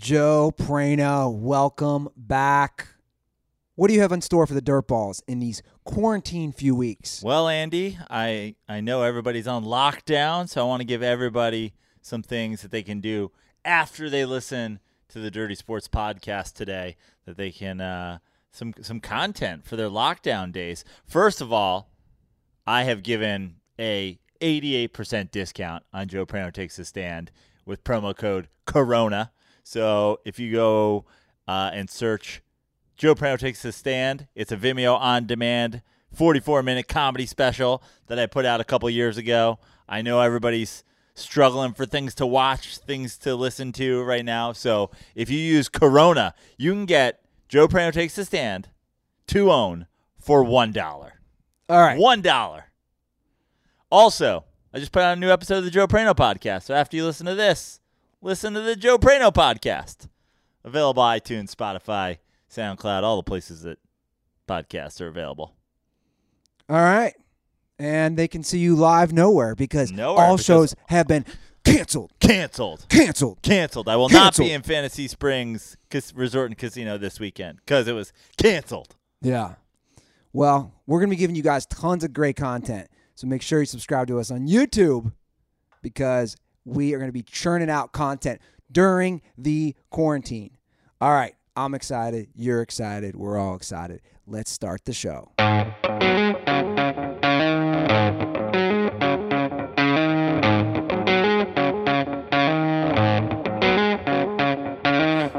Joe Praino, welcome back. What do you have in store for the Dirtballs in these quarantine few weeks? Well, Andy, I I know everybody's on lockdown, so I want to give everybody some things that they can do after they listen to the Dirty Sports podcast today that they can uh, some some content for their lockdown days. First of all, I have given a 88% discount on Joe Praino takes a stand with promo code Corona. So if you go uh, and search Joe Praino takes a stand, it's a Vimeo on demand 44 minute comedy special that I put out a couple years ago. I know everybody's struggling for things to watch, things to listen to right now. So if you use Corona, you can get Joe Praino takes a stand to own for one dollar. All right. One dollar. Also, I just put out a new episode of the Joe Praino podcast. So after you listen to this, listen to the Joe Praino podcast. Available iTunes, Spotify, SoundCloud, all the places that podcasts are available. All right. And they can see you live nowhere because Nowhere, all because- shows have been canceled. Canceled. Canceled. Canceled. I will not be in Fantasy Springs Resort and Casino this weekend because it was canceled. Yeah. Well, we're going to be giving you guys tons of great content. So make sure you subscribe to us on YouTube because we are going to be churning out content during the quarantine. All right. I'm excited. You're excited. We're all excited. Let's start the show.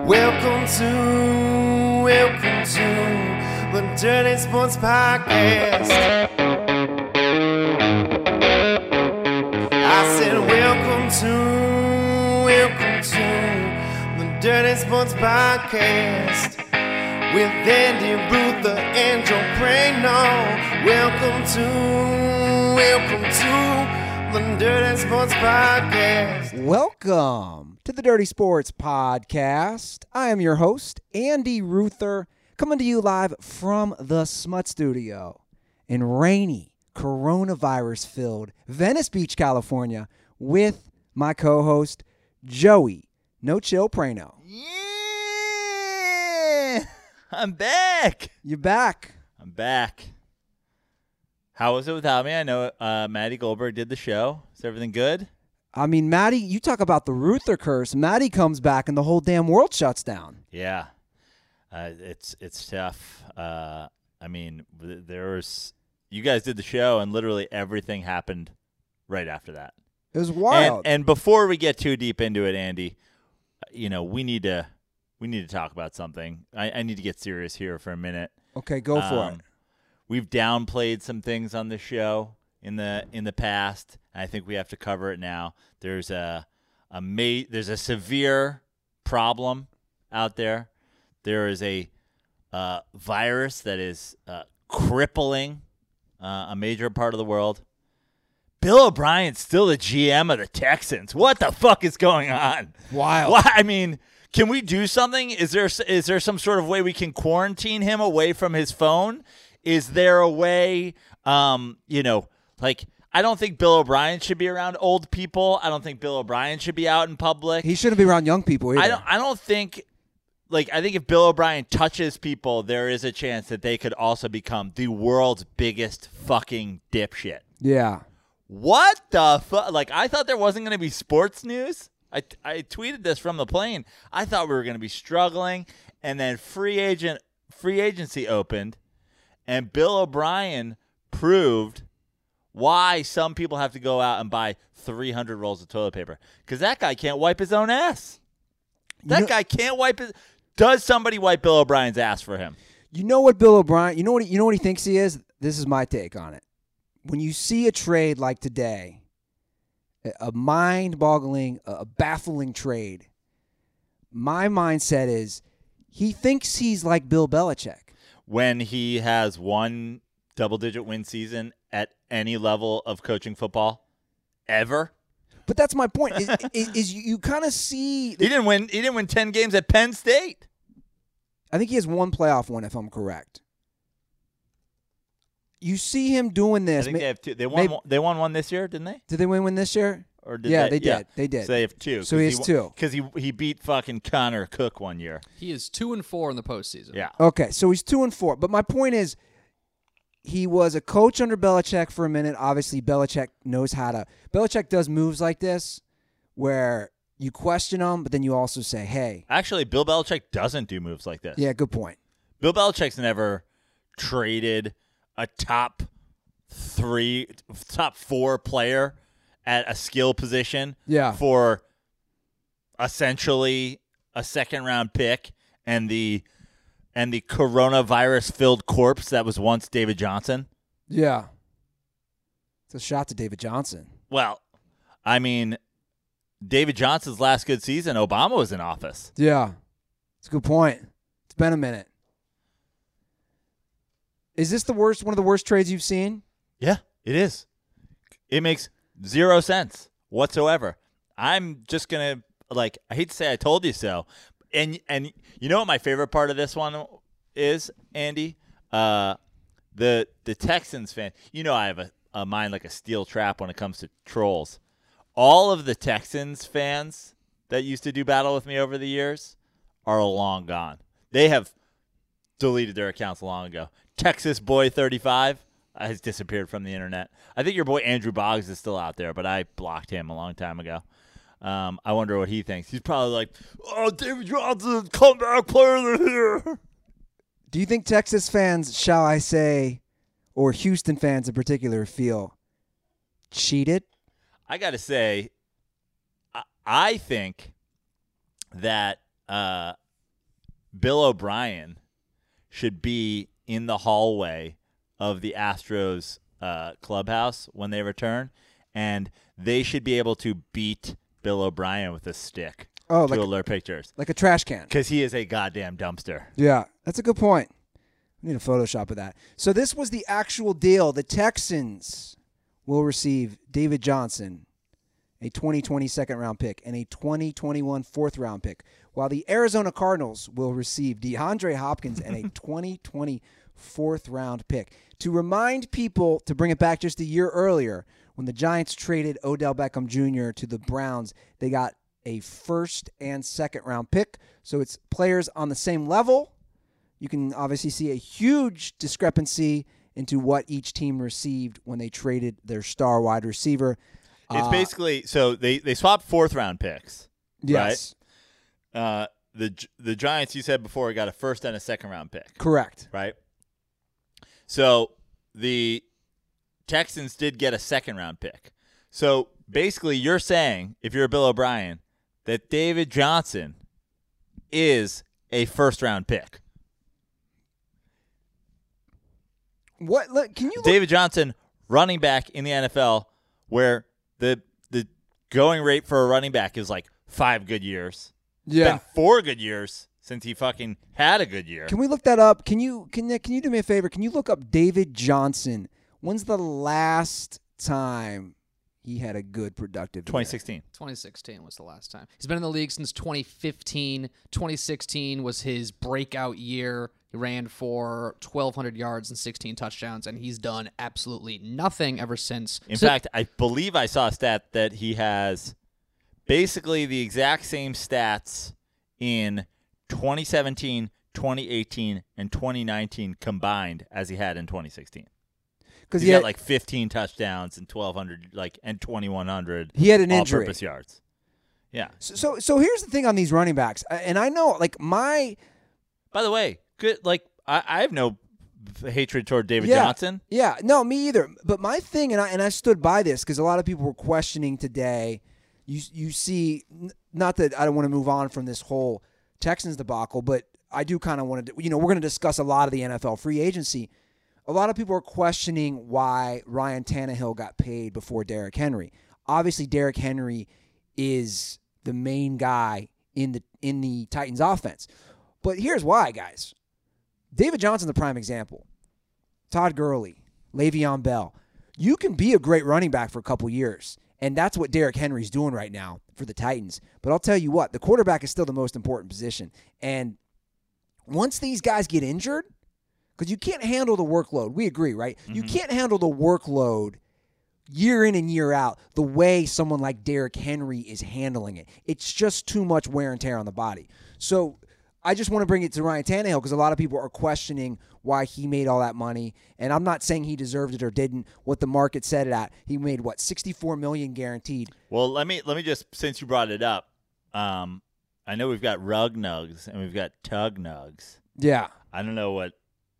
Welcome to, welcome to the Dirty Sports Podcast. Sports Podcast with Andy Ruther and Joe Praino. Welcome to, welcome to the Dirty Sports Podcast. Welcome to the Dirty Sports Podcast. I am your host, Andy Ruther, coming to you live from the Smut Studio in rainy, coronavirus filled Venice Beach, California, with my co host, Joey No Chill Praino. Yeah. I'm back. You're back? I'm back. How was it without me? I know uh, Maddie Goldberg did the show. Is everything good? I mean, Maddie, you talk about the Ruther curse. Maddie comes back and the whole damn world shuts down. Yeah, uh, it's it's tough. Uh, I mean, th- there was you guys did the show, and literally everything happened right after that. It was wild. And, and before we get too deep into it, Andy, you know we need to we need to talk about something. I, I need to get serious here for a minute. okay, go for Um, it. We've downplayed some things on the show in the in the past. and I think we have to cover it now. There's a a ma- there's a severe problem out there. There is a uh, virus that is uh, crippling uh, a major part of the world. Bill O'Brien's still the GM of the Texans. What the fuck is going on? Wild. Why? I mean, can we do something? Is there is there some sort of way we can quarantine him away from his phone? Is there a way, um, you know, like I don't think Bill O'Brien should be around old people. I don't think Bill O'Brien should be out in public. He shouldn't be around young people either. I don't. I don't think. Like I think if Bill O'Brien touches people, there is a chance that they could also become the world's biggest fucking dipshit. yeah. What the fuck? Like, I thought there wasn't going to be sports news. I, I tweeted this from the plane. I thought we were going to be struggling, and then free agent free agency opened, and Bill O'Brien proved why some people have to go out and buy 300 rolls of toilet paper because that guy can't wipe his own ass. That know- guy can't wipe his. Does somebody wipe Bill O'Brien's ass for him? You know what Bill O'Brien? You know what? He, you know what he thinks he is. This is my take on it. When you see a trade like today, a- a mind-boggling, a baffling trade, my mindset is he thinks he's like Bill Belichick. when he has one double digit win season at any level of coaching football ever. But that's my point. Is, is, is you, you kind of see? He didn't win he didn't win 10 games at Penn State. I think he has one playoff one, if I'm correct. You see him doing I this. think Ma- they have two. They won maybe- one, they won one this year, didn't they? Did they win one this year? Or did Yeah, they, they did. They did. So they have two. So he has two. Because he he beat fucking Connor Cook one year. He is two and four in the postseason. Yeah. Okay, so he's two and four. But my point is, he was a coach under Belichick for a minute. Obviously, Belichick knows how to. Belichick does moves like this, where you question him, but then you also say, "Hey, Actually, Bill Belichick doesn't do moves like this. yeah, good point." Bill Belichick's never traded a top three, top four player at a skill position Yeah. for essentially a second round pick and the and the coronavirus filled corpse that was once David Johnson. Yeah, it's a shot to David Johnson. Well, I mean, David Johnson's last good season, Obama was in office. Yeah, it's a good point. It's been a minute. Is this the worst? One of the worst trades you've seen? Yeah, it is. It makes zero sense whatsoever. I'm just gonna like I hate to say I told you so. And and you know what my favorite part of this one is, Andy? Uh the the Texans fan. You know I have a, a mind like a steel trap when it comes to trolls. All of the Texans fans that used to do battle with me over the years are long gone. They have deleted their accounts long ago. Texas Boy 35 has disappeared from the internet. I think your boy Andrew Boggs is still out there, but I blocked him a long time ago. Um, I wonder what he thinks. He's probably like, "Oh, David Johnson, comeback player of the year." Do you think Texas fans, shall I say, or Houston fans in particular, feel cheated? I got to say, I, I think that uh, Bill O'Brien should be in the hallway of the Astros uh, clubhouse when they return, and they should be able to beat Bill O'Brien with a stick Oh, to like alert pictures like a trash can. because he is a goddamn dumpster. Yeah, that's a good point. I need a Photoshop of that. So this was the actual deal. The Texans will receive David Johnson, a 2020 second round pick, and a 2021 fourth round pick, while the Arizona Cardinals will receive DeAndre Hopkins and a 2020 fourth round pick. To remind people to bring it back just a year earlier, when the Giants traded Odell Beckham Jr. to the Browns, they got a first and second round pick. So it's players on the same level. You can obviously see a huge discrepancy into what each team received when they traded their star wide receiver. It's Uh, basically so they they swapped fourth round picks. yes, Uh, the the Giants you said before got a first and a second round pick. correct. right? So the Texans did get a second round pick. So basically, you're saying, if you're a Bill O'Brien, that David Johnson is a first round pick. What? Look, can you look, David Johnson, running back in the NFL, where the the going rate for a running back is like five good years. Yeah. been four good years since he fucking had a good year. Can we look that up? Can you can can you do me a favor? Can you look up David Johnson? When's the last time he had a good productive year? 2016. 2016 was the last time. He's been in the league since 2015. 2016 was his breakout year. He ran for 1,200 yards and 16 touchdowns, and he's done absolutely nothing ever since. In So- fact, I believe I saw a stat that he has basically the exact same stats in 2017, 2018, and 2019 combined as he had in 2016. Because He's he got had, like 15 touchdowns and 1,200, like and 2,100 he had an injury. all-purpose yards. Yeah. So, so so here's the thing on these running backs, uh, and I know like my By the way, good. Like I, I have no hatred toward David Yeah. Johnson. Yeah, no, me either. But my thing, and I and I stood by this because a lot of people were questioning today. You you see, n- not that I don't want to move on from this whole Texans debacle, but I do kind of want to. You know, we're going to discuss a lot of the NFL free agency. A lot of people are questioning why Ryan Tannehill got paid before Derrick Henry. Obviously, Derrick Henry is the main guy in the in the Titans offense. But here's why, guys. David Johnson's the prime example. Todd Gurley, Le'Veon Bell. You can be a great running back for a couple years, and that's what Derrick Henry's doing right now for the Titans. But I'll tell you what, the quarterback is still the most important position. And once these guys get injured, because you can't handle the workload, we agree, right? You mm-hmm. can't handle the workload year in and year out, the way someone like Derrick Henry is handling it. It's just too much wear and tear on the body. So I just want to bring it to Ryan Tannehill because a lot of people are questioning why he made all that money. And I'm not saying he deserved it or didn't. What the market said it at, he made what 64 million guaranteed. Well, let me let me just since you brought it up, um, I know we've got rug nugs and we've got tug nugs. Yeah. I don't know what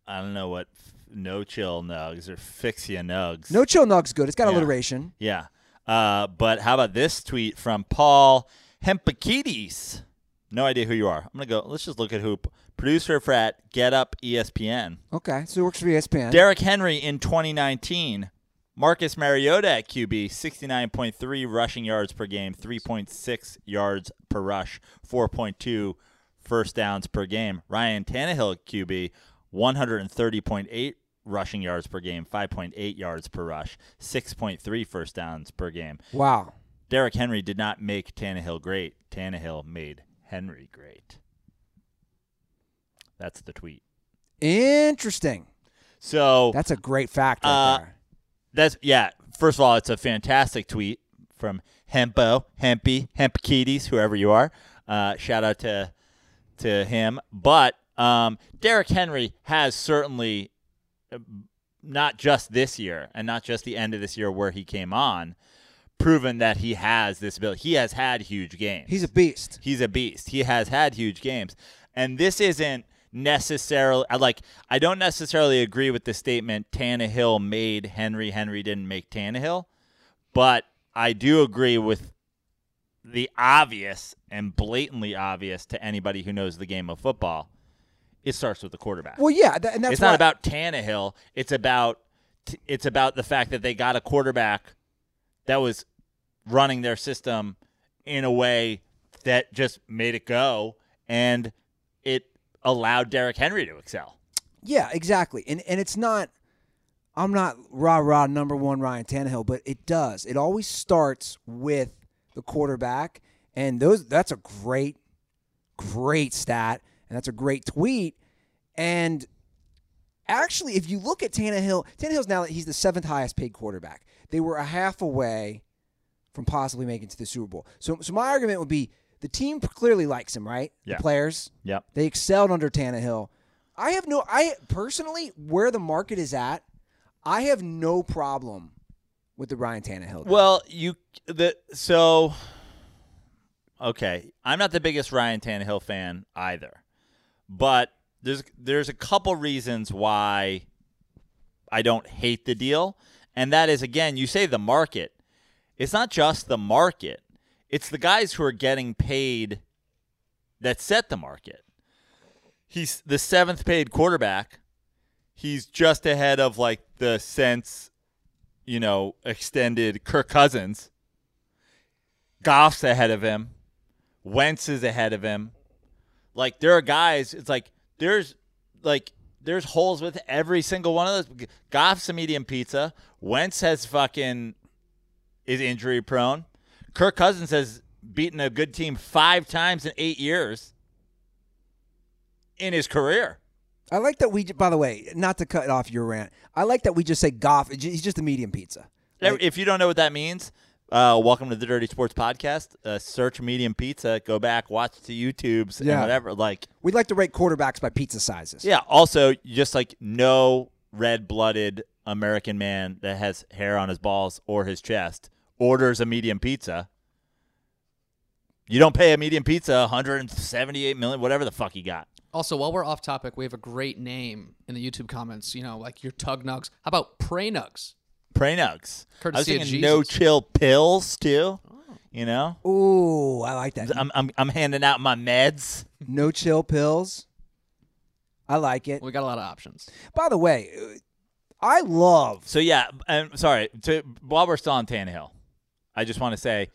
I don't know what no chill nugs or fixia nugs. No chill nug's good. It's got Yeah. alliteration. Yeah. Uh, but how about this tweet from Paul Hembekides? No idea who you are. I'm gonna go. Let's just look at who producer for at Get Up ESPN. Okay, so it works for ESPN. Derrick Henry in 2019. Marcus Mariota at QB, 69.3 rushing yards per game, 3.6 yards per rush, 4.2 first downs per game. Ryan Tannehill at QB, 130.8 rushing yards per game, 5.8 yards per rush, 6.3 first downs per game. wow. Derrick Henry did not make Tannehill great. Tannehill made Henry great. That's the tweet. Interesting. So That's a great fact right Uh, there. That's yeah. First of all, it's a fantastic tweet from Hempo, Hempy, Hempkides, whoever you are. Uh, shout out to to him. But um, Derrick Henry has certainly uh, not just this year and not just the end of this year where he came on, proven that he has this ability. He has had huge games. He's a beast. He's a beast. He has had huge games. And this isn't necessarily I like I don't necessarily agree with the statement Tannehill made Henry, Henry didn't make Tannehill, but I do agree with the obvious and blatantly obvious to anybody who knows the game of football. It starts with the quarterback. Well, yeah, th- and that's it's not about Tannehill. It's about it's about the fact that they got a quarterback that was running their system in a way that just made it go, and it allowed Derrick Henry to excel. Yeah, exactly. And and it's not I'm not rah rah number one Ryan Tannehill, but it does. It always starts with the quarterback, and those that's a great, great stat, and that's a great tweet. And actually, if you look at Tannehill, Tannehill's now that he's the seventh highest paid quarterback. They were a half away from possibly making it to the Super Bowl. So so my argument would be the team clearly likes him, right? Yeah. The players. Yep. They excelled under Tannehill. I have no. I personally, where the market is at, I have no problem with the Ryan Tannehill. guy. Well, you the so okay. I'm not the biggest Ryan Tannehill fan either, but there's there's a couple reasons why I don't hate the deal, and that is again, you say the market. It's not just the market; it's the guys who are getting paid that set the market. He's the seventh paid quarterback. He's just ahead of like the sense you know, extended Kirk Cousins. Goff's ahead of him. Wentz is ahead of him. Like there are guys, it's like there's like there's holes with every single one of those. Goff's a medium pizza. Wentz has fucking is injury prone. Kirk Cousins has beaten a good team five times in eight years in his career. I like that we. By the way, not to cut off your rant, I like that we just say Goff. He's just a medium pizza. Like, If you don't know what that means, uh, welcome to the Dirty Sports Podcast. Uh, search medium pizza. Go back, watch the YouTubes, Yeah. and whatever. Like, we'd like to rate quarterbacks by pizza sizes. yeah. Also, just like no red-blooded American man that has hair on his balls or his chest orders a medium pizza. You don't pay a medium pizza 178 million, whatever the fuck you got. Also, while we're off topic, we have a great name in the YouTube comments. You know, like your Tug Nugs. How about Pray Nugs? Pray nugs. Courtesy I was Courtesy of thinking no chill pills too. You know, Ooh, I like that. I'm, I'm I'm handing out my meds. no chill pills. I like it. We got a lot of options. By the way, uh, I love. So yeah, I'm sorry. To, while we're still on Tannehill, I just want to say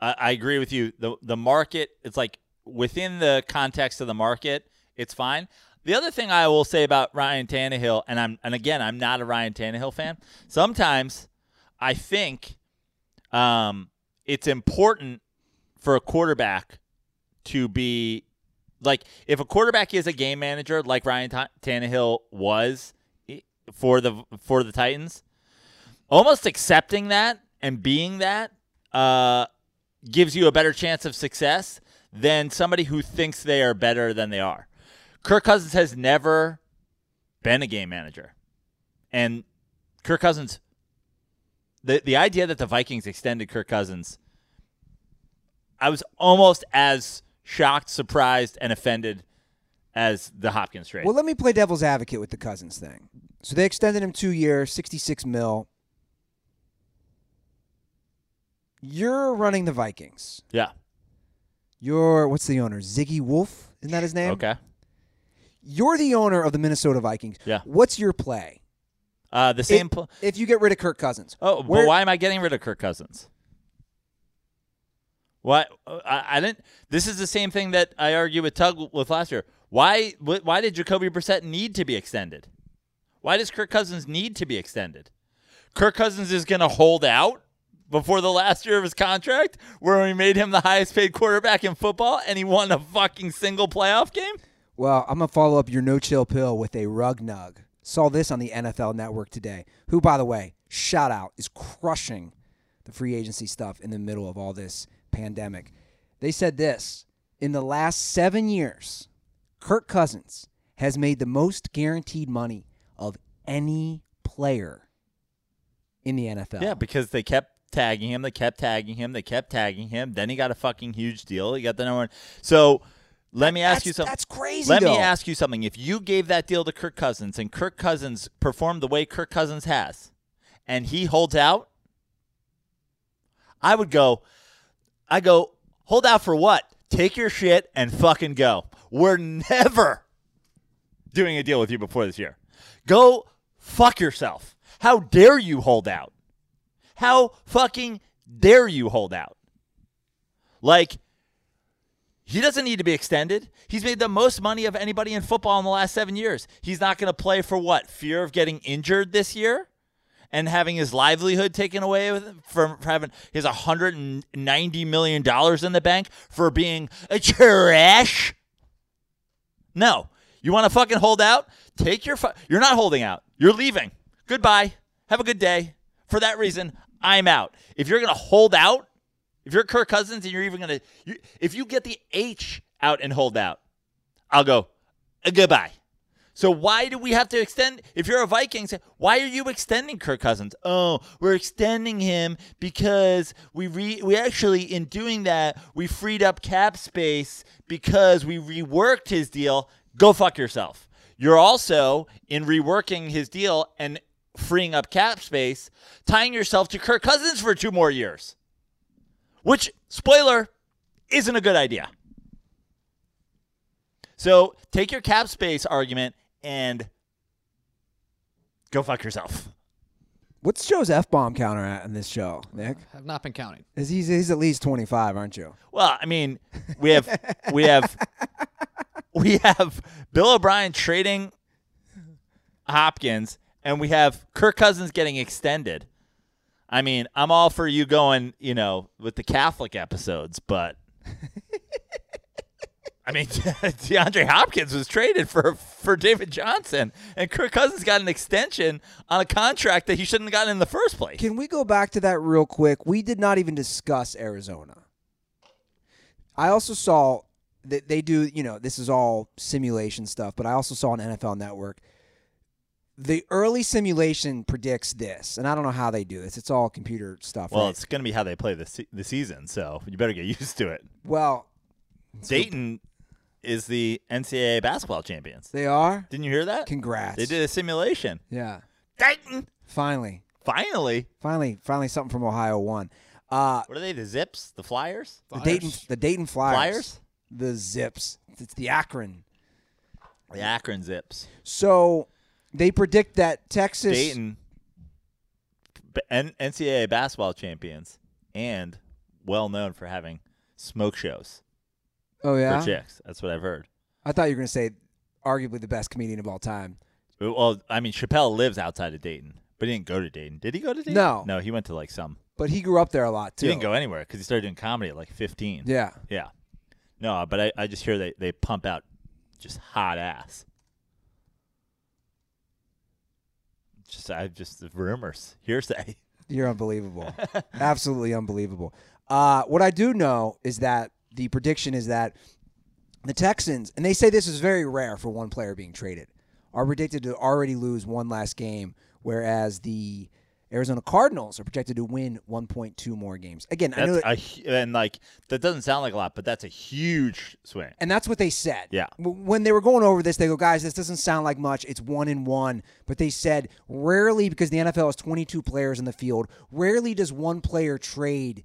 I, I agree with you. the The market, it's like within the context of the market, it's fine. The other thing I will say about Ryan Tannehill, and I'm and again, I'm not a Ryan Tannehill fan. Sometimes I think um, it's important for a quarterback to be like if a quarterback is a game manager like Ryan Ta- Tannehill was for the for the Titans, almost accepting that and being that uh, gives you a better chance of success than somebody who thinks they are better than they are. Kirk Cousins has never been a game manager. And Kirk Cousins the the idea that the Vikings extended Kirk Cousins I was almost as shocked, surprised, and offended as the Hopkins trade. Well, let me play devil's advocate with the Cousins thing. So they extended him two years, 66 mil. You're running the Vikings. yeah. You're, what's the owner? Ziggy Wolf? Isn't that his name? Okay. You're the owner of the Minnesota Vikings. Yeah. What's your play? Uh, the same. If, pl- if you get rid of Kirk Cousins. oh, Where- but why am I getting rid of Kirk Cousins? What uh, I, I didn't. This is the same thing that I argue with Tug with last year. Why? Why did Jacoby Brissett need to be extended? Why does Kirk Cousins need to be extended? Kirk Cousins is going to hold out before the last year of his contract, where we made him the highest paid quarterback in football, and he won a fucking single playoff game. Well, I'm to follow up your no chill pill with a rug nug. Saw this on the NFL network today. Who, by the way, shout out, is crushing the free agency stuff in the middle of all this pandemic. They said this in the last seven years, Kirk Cousins has made the most guaranteed money of any player in the NFL. Yeah, because they kept tagging him, they kept tagging him, they kept tagging him. Then he got a fucking huge deal. He got the number one. So let me ask That's- you something. that's crazy, Let though. me ask you something. If you gave that deal to Kirk Cousins and Kirk Cousins performed the way Kirk Cousins has, and he holds out, I would go. I go hold out for what? Take your shit and fucking go. We're never doing a deal with you before this year. Go fuck yourself. How dare you hold out? How fucking dare you hold out? Like, he doesn't need to be extended. He's made the most money of anybody in football in the last seven years. He's not going to play for what? Fear of getting injured this year? And having his livelihood taken away with him having his $190 million in the bank for being a trash? No. You want to fucking hold out? Take your. Fu- You're not holding out. You're leaving. Goodbye. Have a good day. For that reason, I'm out. If you're to hold out, if you're Kirk Cousins and you're even. You, if you get the H out and hold out, I'll go, uh, goodbye. So why do we have to extend? If you're a Vikings, why are you extending Kirk Cousins? Oh, we're extending him because we re- we actually in doing that we freed up cap space because we reworked his deal. Go fuck yourself. You're also in reworking his deal and freeing up cap space, tying yourself to Kirk Cousins for two more years. Which, spoiler, isn't a good idea. So take your cap space argument and go fuck yourself. What's Joe's F bomb counter at in this show, Nick? Uh, I've not been counting. Is he's, he's at least 25, aren't you? Well, I mean, we have we have we have Bill O'Brien trading Hopkins, and we have Kirk Cousins getting extended. I mean, I'm all for you going, you know, with the Catholic episodes, but I mean, DeAndre Hopkins was traded for for David Johnson, and Kirk Cousins got an extension on a contract that he shouldn't have gotten in the first place. Can we go back to that real quick? We did not even discuss Arizona. I also saw that they do, you know, this is all simulation stuff, but I also saw on NFL Network the early simulation predicts this, and I don't know how they do this. It's all computer stuff. Well, right? it's going to be how they play the se- the season, so you better get used to it. well, Dayton is the NCAA basketball champions. they are. Didn't you hear that? Congrats. They did a simulation. Yeah. Dayton, Finally, finally. finally, finally, something from Ohio won. Uh, What are they? The Zips? The Flyers? the Dayton, the Dayton Flyers. Flyers? The Zips. It's the Akron. The Akron Zips. So they predict that Texas. Dayton, NCAA basketball champions, and well known for having smoke shows Oh yeah. for chicks. That's what I've heard. I thought you were going to say arguably the best comedian of all time. Well, I mean, Chappelle lives outside of Dayton, but he didn't go to Dayton. Did he go to Dayton? No. No, he went to like some. But he grew up there a lot too. He didn't go anywhere because he started doing comedy at like 15. Yeah. Yeah. No, but I, I just hear they, they pump out just hot ass. just I just the rumors, hearsay. You're unbelievable. Absolutely unbelievable. Uh, what I do know is that the prediction is that the Texans, and they say this is very rare for one player being traded, are predicted to already lose one last game, whereas the Arizona Cardinals are projected to win 1.2 more games. Again, I know, that, a and like that doesn't sound like a lot, but that's a huge swing. and that's what they said. Yeah. When they were going over this, they go, guys, this doesn't sound like much. It's one and one. But they said rarely, because the NFL has 22 players in the field, rarely does one player trade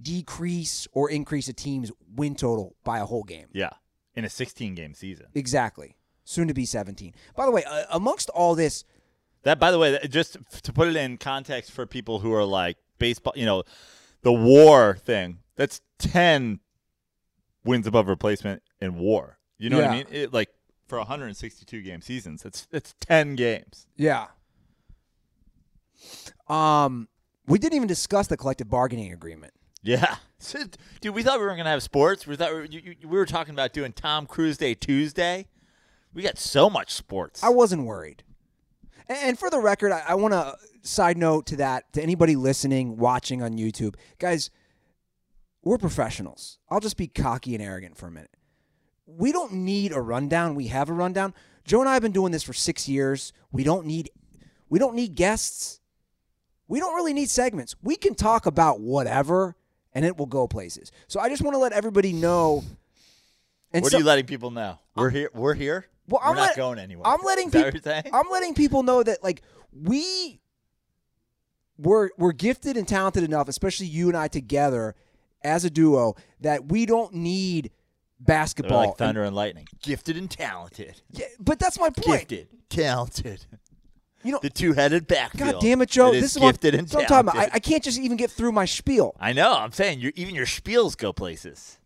decrease or increase a team's win total by a whole game. Yeah, in a 16 game season. Exactly. Soon to be 17. By the way, uh, amongst all this, That, by the way, just to put it in context for people who are like baseball, you know, the WAR thing. That's 10 wins above replacement in WAR. You know what I mean? It, like for 162 game seasons, it's it's 10 games. yeah. Um, we didn't even discuss the collective bargaining agreement. Yeah, dude, we thought we were gonna have sports. We thought we were, you, you, we were talking about doing Tom Cruise Day Tuesday. We got so much sports. I wasn't worried. And- And for the record, I, I want to side note to that to anybody listening, watching on YouTube, guys. We're professionals. I'll just be cocky and arrogant for a minute. We don't need a rundown. We have a rundown. Joe and I have been doing this for six years. We don't need, we don't need guests. We don't really need segments. We can talk about whatever, and it will go places. So I just want to let everybody know. And what so- are you letting people know? We're here. We're here. Well, we're I'm not let- going anywhere. I'm letting people. what you're saying? I'm letting people know that like we we're we're gifted and talented enough, especially you and I together as a duo, that we don't need They're basketball. like And- thunder and lightning. Gifted and talented. yeah, but that's my point. Gifted, talented. You know, The two-headed backfield. God damn it, Joe! This is gifted what, and so I'm talking about. I, I can't just even get through my spiel. I know. I'm saying your even your spiels go places.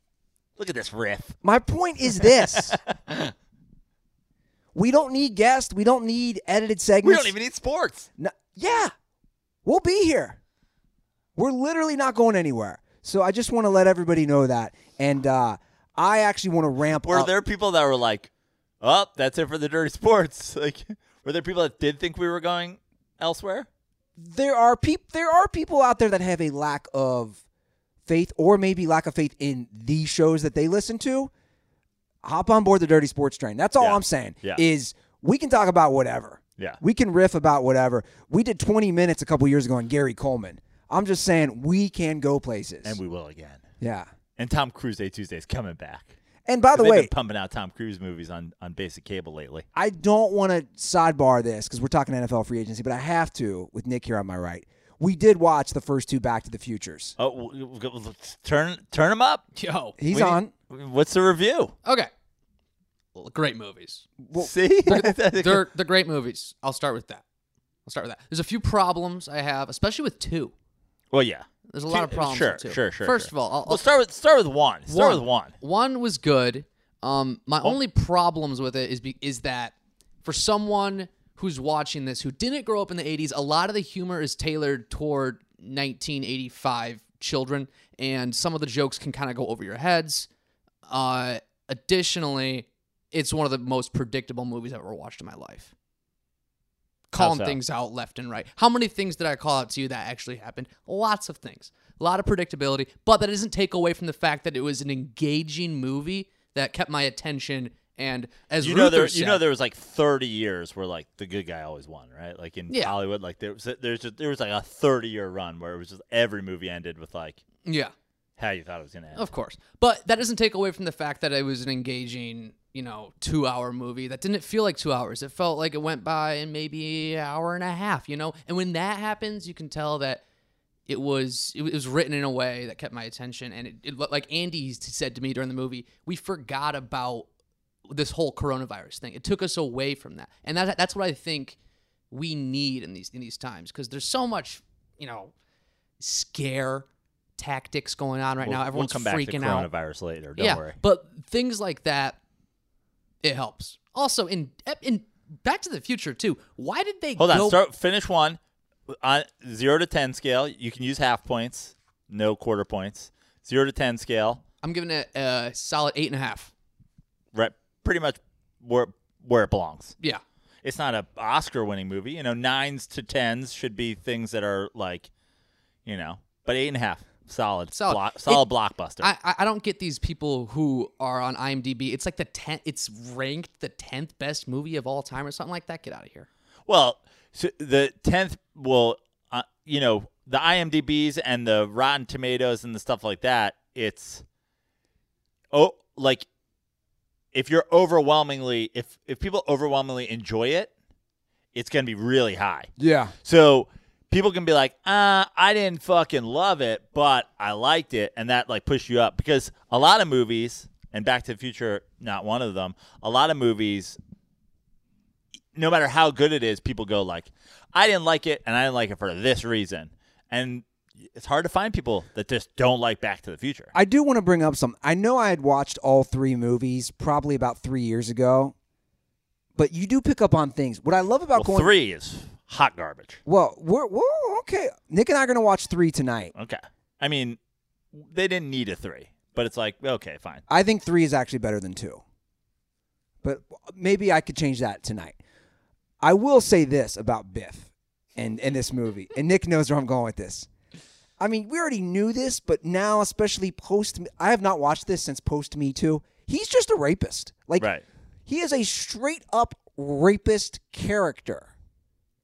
Look at this riff. My point is this: we don't need guests. We don't need edited segments. We don't even need sports. No, yeah, we'll be here. We're literally not going anywhere. So I just want to let everybody know that. And uh, I actually want to ramp Were up. there people that were like, "Oh, that's it for the dirty sports"? Like, were there people that did think we were going elsewhere? there are peop- There are people out there that have a lack of faith, or maybe lack of faith in the shows that they listen to. Hop on board the Dirty Sports train. That's all Yeah. I'm saying. Yeah. Is we can talk about whatever. Yeah. We can riff about whatever. We did 20 minutes a couple years ago on Gary Coleman. I'm just saying we can go places. And we will again. yeah. And Tom Cruise Day Tuesday is coming back. And by the way, been pumping out Tom Cruise movies on, on basic cable lately. I don't want to sidebar this because we're talking NFL free agency, but I have to with Nick here on my right. We did watch the first two Back to the Futures. Oh, turn turn him up. Yo. He's We- on. What's the review? Okay. Well, great movies. See, They're they're great movies. I'll start with that. I'll start with that. There's a few problems I have, especially with two. well, yeah. There's a lot of problems Sure, sure, sure. First sure. of all, I'll, Well, start with start with one. Start with one. One was good. Um, my only problems with it is be, is that for someone who's watching this who didn't grow up in the 80s, a lot of the humor is tailored toward 1985 children, and some of the jokes can kind of go over your heads. Uh, additionally, it's one of the most predictable movies I've ever watched in my life. Calling so? things out left and right. How many things did I call out to you that actually happened? Lots of things. A lot of predictability, but that doesn't take away from the fact that it was an engaging movie that kept my attention. And as You know there, said, you know there was like 30 years where like the good guy always won, right? Like in Yeah. Hollywood, like there was there's just there was like a 30 year run where it was just every movie ended with like yeah, how you thought it was gonna end. Of course. But that doesn't take away from the fact that it was an engaging, you know, two hour movie that didn't feel like two hours. It felt like it went by in maybe an hour and a half, you know? And when that happens, you can tell that it was it was written in a way that kept my attention. And it, it like Andy said to me during the movie, we forgot about this whole coronavirus thing. It took us away from that. And that, that's what I think we need in these in these times because there's so much, you know, scare tactics going on right We'll- now. Everyone's we'll come back freaking to out. coronavirus later. Don't yeah, worry. but things like that, it helps. Also, in in Back to the Future too. Why did they Hold go? on. Start finish one on zero to ten scale. You can use half points, no quarter points. Zero to ten scale, I'm giving it a solid eight and a half. right? Pretty much where where it belongs. Yeah, it's not a Oscar winning movie. You know, nines to tens should be things that are like, you know, but eight and a half, solid, Solid. block, solid It- blockbuster. I, I- don't get these people who are on IMDb. It's like the ten. It's ranked the tenth best movie of all time or something like that. Get out of here. Well, so the tenth will, uh, you know, the IMDb's and the Rotten Tomatoes and the stuff like that. It's oh, like if you're overwhelmingly, if if people overwhelmingly enjoy it, it's gonna be really high. Yeah. So people can be like, uh, I didn't fucking love it, but I liked it, and that like push you up because a lot of movies, and Back to the Future, not one of them. A lot of movies, no matter how good it is, people go like, I didn't like it, and I didn't like it for this reason, and it's hard to find people that just don't like Back to the Future. I do want to bring up some. I know I had watched all three movies probably about three years ago, but you do pick up on things. What I love about Well, going three is hot garbage. Well, we're, we're okay. Nick and I are going to watch three tonight. Okay, I mean, they didn't need a three, but it's like okay, fine. I think three is actually better than two. But maybe I could change that tonight. I will say this about Biff and, and this movie, and Nick knows where I'm going with this. I mean, we already knew this, but now, especially post, I have not watched this since post Me Too. He's just a rapist. Like, Right. he is a straight up rapist character.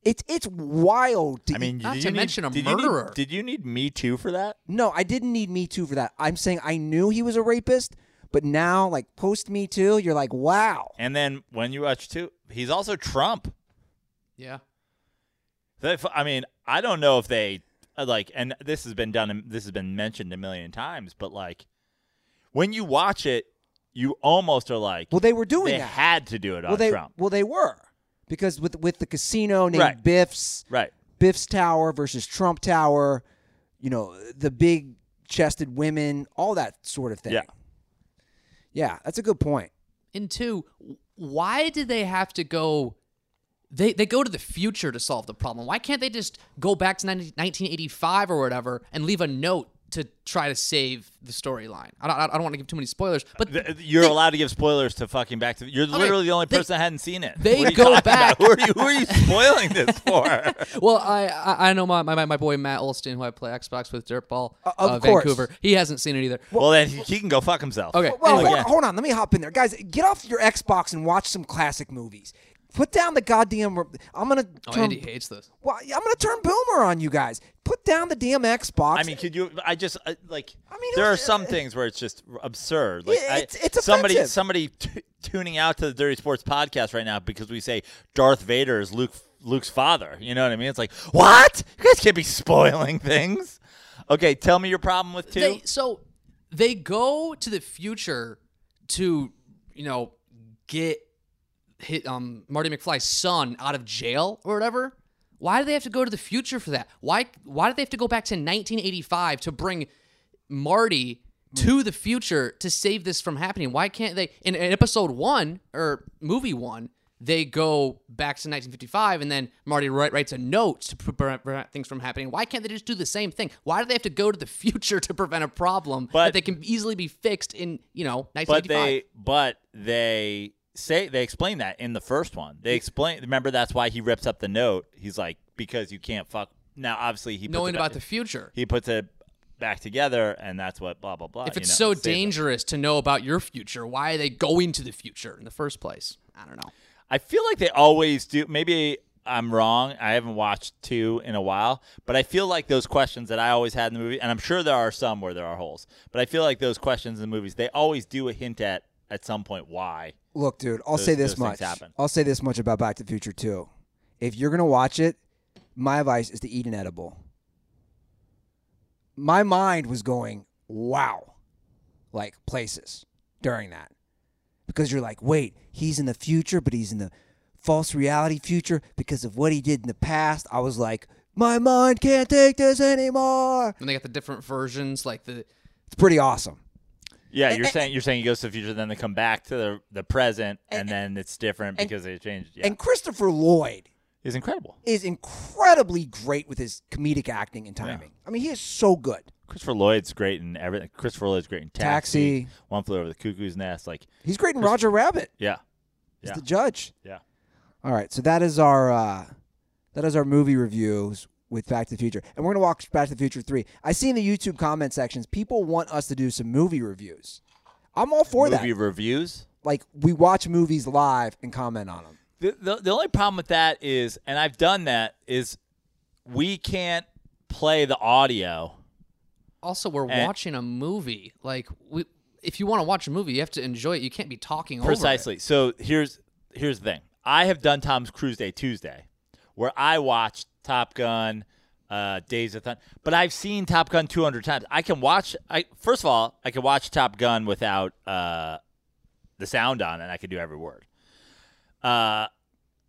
It's it's wild. To I mean, Not did to you need- mention a did you need- murderer. did you need Me Too for that? No, I didn't need Me Too for that. I'm saying I knew he was a rapist, but now, like post Me Too, you're like, wow. And then when you watch two, he's also Trump. Yeah. They- I mean, I don't know if they uh, like, and this has been done. This has been mentioned a million times, but like, when you watch it, you almost are like, Well, they were doing they that. had to do it well, on they Trump, well they were because with with the casino named Right. Biff's right? Biff's Tower versus Trump Tower, you know the big chested women, all that sort of thing. Yeah. yeah, that's a good point. And two, why did they have to go? They they go to the future to solve the problem. Why can't they just go back to 19, 1985 or whatever and leave a note to try to save the storyline? I don't, I don't want to give too many spoilers, but Th- You're they- allowed to give spoilers to fucking Back to. You're literally the only they- person that hadn't seen it. they What are you go back- Who are you? Who are you spoiling this for? Well, I I, I know my, my my boy Matt Olstein, who I play Xbox with Dirtball, Uh, of uh, course. Vancouver. He hasn't seen it either. well, then he, he can go fuck himself. Okay. Well, Anyway. hold, hold on, let me hop in there, guys. Get off your Xbox and watch some classic movies. Put down the goddamn. I'm gonna. Oh, turn, Andy hates this. Well, I'm gonna turn boomer on you guys. Put down the damn Xbox. I mean, could you? I just uh, like. I mean, there it are was- some things where it's just absurd. Like, Yeah, I- it's- it's somebody, offensive. somebody t- tuning out to the Dirty Sports podcast right now because we say Darth Vader is Luke, Luke's father. You know what I mean? It's like, what? You guys can't be spoiling things. Okay, tell me your problem with two. They, so they go to the future to, you know, get hit um Marty McFly's son out of jail or whatever. Why do they have to go to the future for that? Why why do they have to go back to 1985 to bring Marty hmm. to the future to save this from happening? Why can't they in, in episode 1 or movie 1 they go back to 1955 and then Marty write, writes a note to prevent, prevent things from happening. Why can't they just do the same thing? Why do they have to go to the future to prevent a problem But- that they can easily be fixed in, you know, 1955? but 1985? they, but they say they explain that in the first one. They explain. Remember, that's why he rips up the note. He's like, because you can't fuck. Now, obviously, he knowing about back, the future. he puts it back together, and that's what blah blah blah. If you it's know, so dangerous to know about your future, why are they going to the future in the first place? I don't know. I feel like they always do. Maybe I'm wrong. I haven't watched two in a while, but I feel like those questions that I always had in the movie, and I'm sure there are some where there are holes, but I feel like those questions in the movies they always do a hint at at some point why. Look, dude, I'll Those- say this much. I'll say this much about Back to the Future too. If you're gonna watch it, my advice is to eat an edible. My mind was going, wow, like places during that. Because you're like, wait, he's in the future, but he's in the false reality future because of what he did in the past. I was like, my mind can't take this anymore. And they got the different versions, like the It's pretty awesome. Yeah, you're and- saying you're saying he goes to the future, then they come back to the the present, and, And- then it's different and- because they changed. Yeah, And Christopher Lloyd is incredible. is incredibly great with his comedic acting and timing. I mean, he is so good. Christopher Lloyd's great in everything. Christopher Lloyd's great in Taxi. Taxi, One Flew Over the Cuckoo's Nest. Like, He's great in Roger Rabbit. yeah, He's Yeah. the judge. yeah. All right, so that is our uh, that is our movie reviews with Back to the Future, and we're gonna watch Back to the Future three. I see in the YouTube comment sections people want us to do some movie reviews. I'm all for Movie that. Movie reviews. Like we watch movies live and comment on them. The, the the only problem with that is, and I've done that, is we can't play the audio. Also, we're And- watching a movie. Like, we, if you want to watch a movie, you have to enjoy it. You can't be talking over it. Precisely. So here's here's the thing. I have done Tom's Cruise Day Tuesday, where I watched Top Gun, uh, Days of Thunder, but I've seen Top Gun 200 times. I can watch. I first of all, I can watch Top Gun without uh, the sound on, and I can do every word. Uh,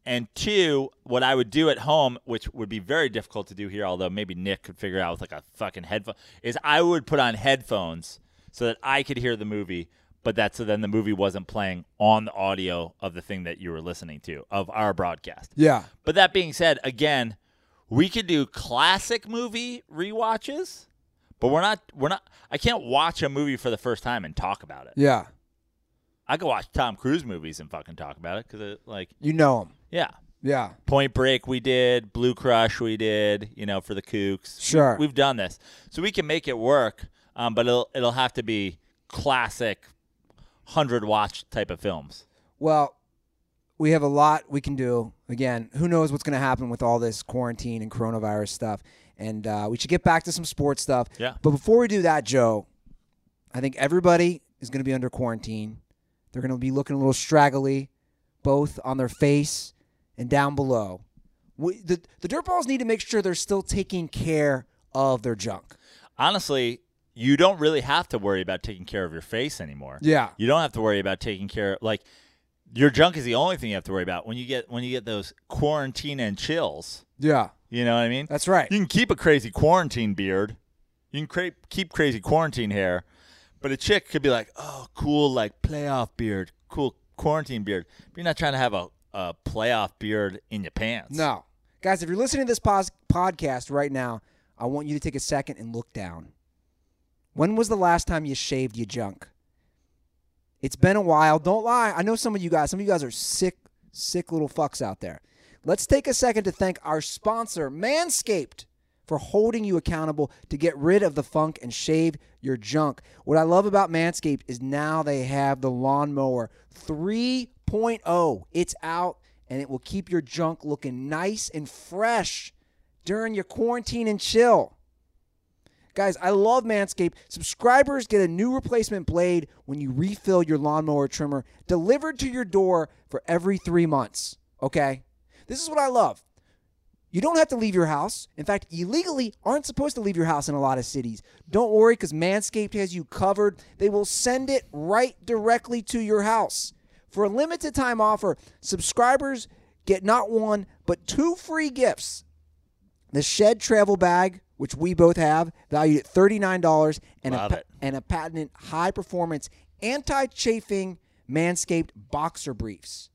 and two, what I would do at home, which would be very difficult to do here, although maybe Nick could figure out with like a fucking headphone, is I would put on headphones so that I could hear the movie, but that so then the movie wasn't playing on the audio of the thing that you were listening to of our broadcast. Yeah, But that being said, again, we could do classic movie rewatches, but we're not we're not I can't watch a movie for the first time and talk about it. yeah. I could watch Tom Cruise movies and fucking talk about it cuz it like You know them. yeah. Yeah, Point Break we did, Blue Crush we did, you know, for the Kooks. Sure. We've done this. So we can make it work, um, but it'll it'll have to be classic 100 watch type of films. Well, we have a lot we can do. Again, who knows what's going to happen with all this quarantine and coronavirus stuff. And uh, we should get back to some sports stuff. Yeah. But before we do that, Joe, I think everybody is going to be under quarantine. They're going to be looking a little straggly, both on their face and down below. We, the, the dirtballs need to make sure they're still taking care of their junk. Honestly, you don't really have to worry about taking care of your face anymore. Yeah. You don't have to worry about taking care of, like your junk is the only thing you have to worry about when you get when you get those quarantine and chills. Yeah. You know what I mean? That's right. You can keep a crazy quarantine beard. You can cra- keep crazy quarantine hair, but a chick could be like, "Oh, cool, like playoff beard, cool quarantine beard." But you're not trying to have a, a playoff beard in your pants. No. Guys, if you're listening to this pos- podcast right now, I want you to take a second and look down. When was the last time you shaved your junk? It's been a while. Don't lie. I know some of you guys, some of you guys are sick, sick little fucks out there. Let's take a second to thank our sponsor, Manscaped, for holding you accountable to get rid of the funk and shave your junk. What I love about Manscaped is now they have the lawnmower 3.0. It's out and it will keep your junk looking nice and fresh during your quarantine and chill. Guys, I love Manscaped. Subscribers get a new replacement blade when you refill your lawnmower trimmer delivered to your door for every three months. Okay? This is what I love. You don't have to leave your house. In fact, you legally aren't supposed to leave your house in a lot of cities. Don't worry because Manscaped has you covered. They will send it right directly to your house. For a limited time offer, subscribers get not one, but two free gifts the Shed Travel Bag, which we both have, valued at $39, and, a, Love pa- it. and a patented high performance anti chafing Manscaped boxer briefs.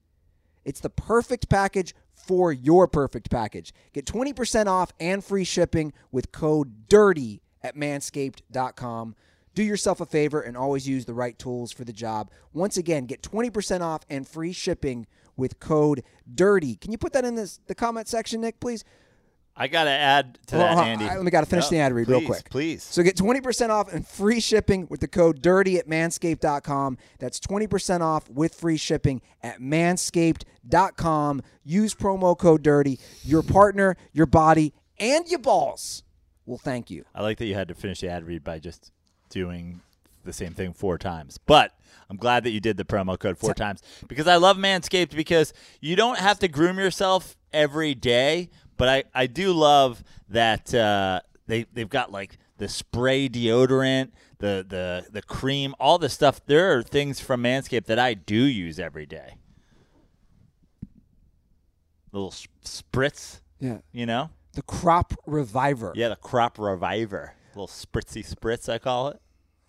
It's the perfect package for your perfect package. Get 20% off and free shipping with code DIRTY at manscaped.com. Do yourself a favor and always use the right tools for the job. Once again, get 20% off and free shipping with code DIRTY. Can you put that in this, the comment section, Nick, please? I got to add to Hold that, Andy. I- let me gotta finish No, the ad read real quick. Please. So get 20% off and free shipping with the code DIRTY at manscaped.com. That's 20% off with free shipping at manscaped.com. Use promo code DIRTY. Your partner, your body, and your balls will thank you. I like that you had to finish the ad read by just doing the same thing four times. But I'm glad that you did the promo code four times because I love Manscaped because you don't have to groom yourself every day. But I, I do love that uh, they they've got like the spray deodorant, the the the cream, all the stuff. There are things from Manscaped that I do use every day. Little spritz, Yeah. you know. The Crop Reviver. Yeah, the crop reviver, little spritzy spritz, I call it.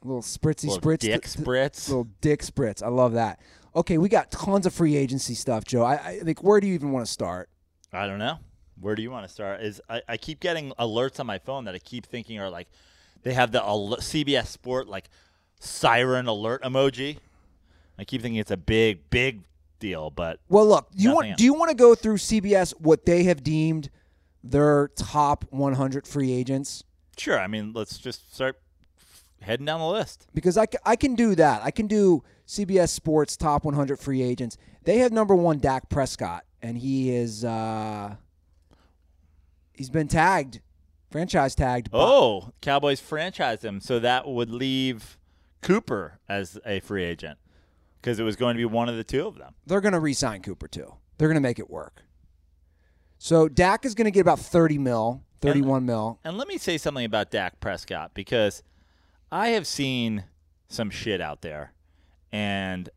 Little spritzy Little spritz. dick spritz. Little dick spritz. I love that. Okay, we got tons of free agency stuff, Joe. I, I think where do you even want to start? I don't know. Where do you want to start? Is I, I keep getting alerts on my phone that I keep thinking are like they have the al- CBS Sport like siren alert emoji. I keep thinking it's a big, big deal, but Well, look, you want else. do you want to go through CBS what they have deemed their top 100 free agents? sure. I mean, let's just start heading down the list. Because I, I can do that. I can do CBS Sports top 100 free agents. They have number one Dak Prescott, and he is uh, he's been tagged, franchise tagged. Oh, Cowboys franchised him, so that would leave Cooper as a free agent because it was going to be one of the two of them. they're going to re-sign Cooper too. They're going to make it work. So Dak is going to get about 30 mil, 31 mil. And let me say something about Dak Prescott because I have seen some shit out there. And,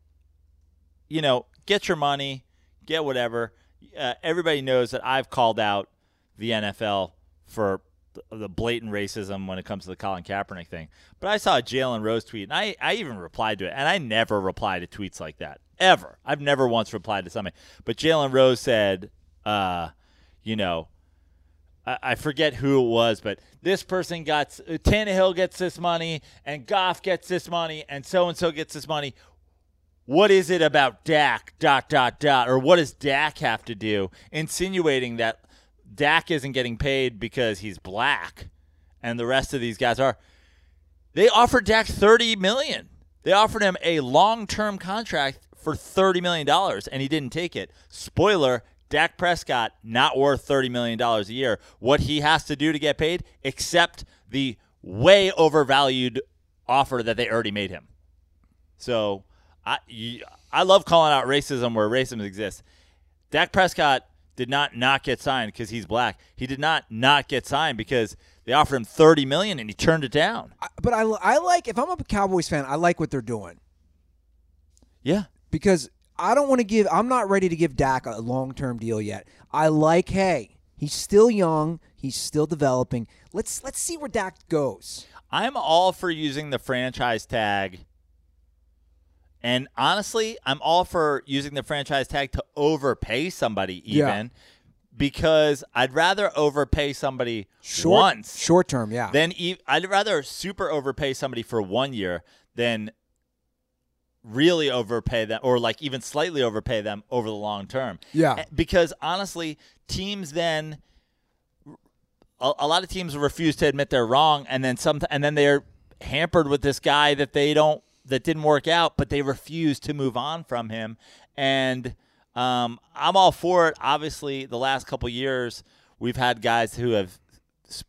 you know, get your money, get whatever. Uh, everybody knows that I've called out the NFL for the blatant racism when it comes to the Colin Kaepernick thing. But I saw a Jalen Rose tweet, and I, I even replied to it. And I never reply to tweets like that, ever. I've never once replied to something. But Jalen Rose said, uh, you know, I I forget who it was, but this person got Tannehill gets this money, and Goff gets this money, and so and so gets this money. What is it about Dak? Dot dot dot, or what does Dak have to do? Insinuating that Dak isn't getting paid because he's black, and the rest of these guys are. They offered Dak thirty million. They offered him a long-term contract for thirty million dollars, and he didn't take it. Spoiler: Dak Prescott not worth thirty million dollars a year. What he has to do to get paid, except the way overvalued offer that they already made him. So I I love calling out racism where racism exists. Dak Prescott did not not get signed because he's black. He did not not get signed because they offered him thirty million and he turned it down. I- But I, I like, if I'm a Cowboys fan, I like what they're doing. Yeah, because I don't want to give. I'm not ready to give Dak a long term deal yet. I like, hey, he's still young, he's still developing. Let's let's see where Dak goes. I'm all for using the franchise tag. And honestly, I'm all for using the franchise tag to overpay somebody Yeah. even because I'd rather overpay somebody Short, once short term, yeah. Then e- I'd rather super overpay somebody for one year than really overpay them or like even slightly overpay them over the long term. Yeah. Eh, Because honestly, teams then a, a lot of teams refuse to admit they're wrong and then some and then they're hampered with this guy that they don't that didn't work out, but they refused to move on from him. And um, I'm all for it. Obviously, the last couple years, we've had guys who have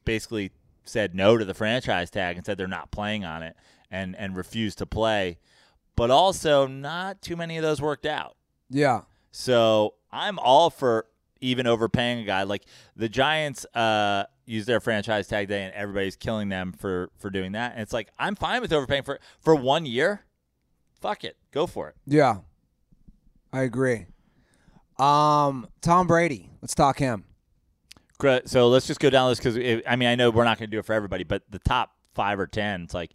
basically said no to the franchise tag and said they're not playing on it and and refused to play. But also, not too many of those worked out. yeah. So I'm all for even overpaying a guy. Like the Giants uh, use their franchise tag day, and everybody's killing them for for doing that. And it's like I'm fine with overpaying for for one year. Fuck it, go for it. Yeah. I agree. Um, Tom Brady. Let's talk him. Gre- So let's just go down this because I mean I know we're not going to do it for everybody, but the top five or ten, it's like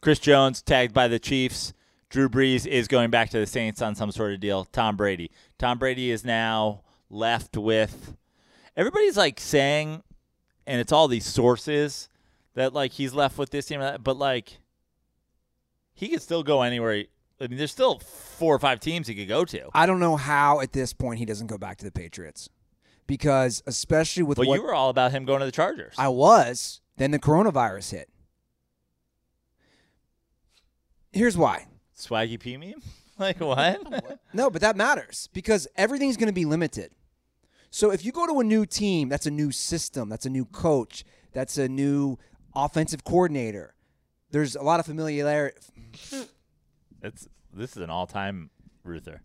Chris Jones tagged by the Chiefs. Drew Brees is going back to the Saints on some sort of deal. Tom Brady. Tom Brady is now left with. Everybody's like saying, and it's all these sources that like he's left with this team, but like he could still go anywhere. he- I mean, there's still four or five teams he could go to. I don't know how at this point he doesn't go back to the Patriots. Because especially with But what you were all about him going to the Chargers. I was, then the coronavirus hit. Here's why. Swaggy P meme? Like what? No, but that matters because everything's going to be limited. So if you go to a new team, that's a new system, that's a new coach, that's a new offensive coordinator. There's a lot of familiarity. It's this is an all-time Ruther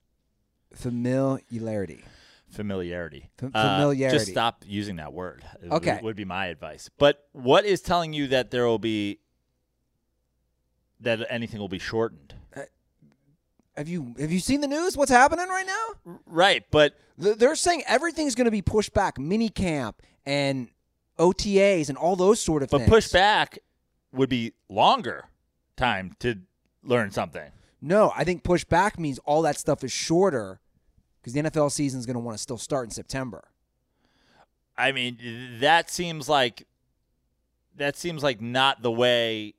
Familiarity. familiarity. F- Uh, familiarity. just stop using that word. It would- Okay. would be my advice. But what is telling you that there will be that anything will be shortened? Have you have you seen the news? What's happening right now? Right, but They're saying everything's going to be pushed back. Mini camp and OTAs and all those sort of but things. push back would be longer time to learn something. No, I think push back means all that stuff is shorter because the NFL season is going to want to still start in September. I mean, that seems like that seems like not the way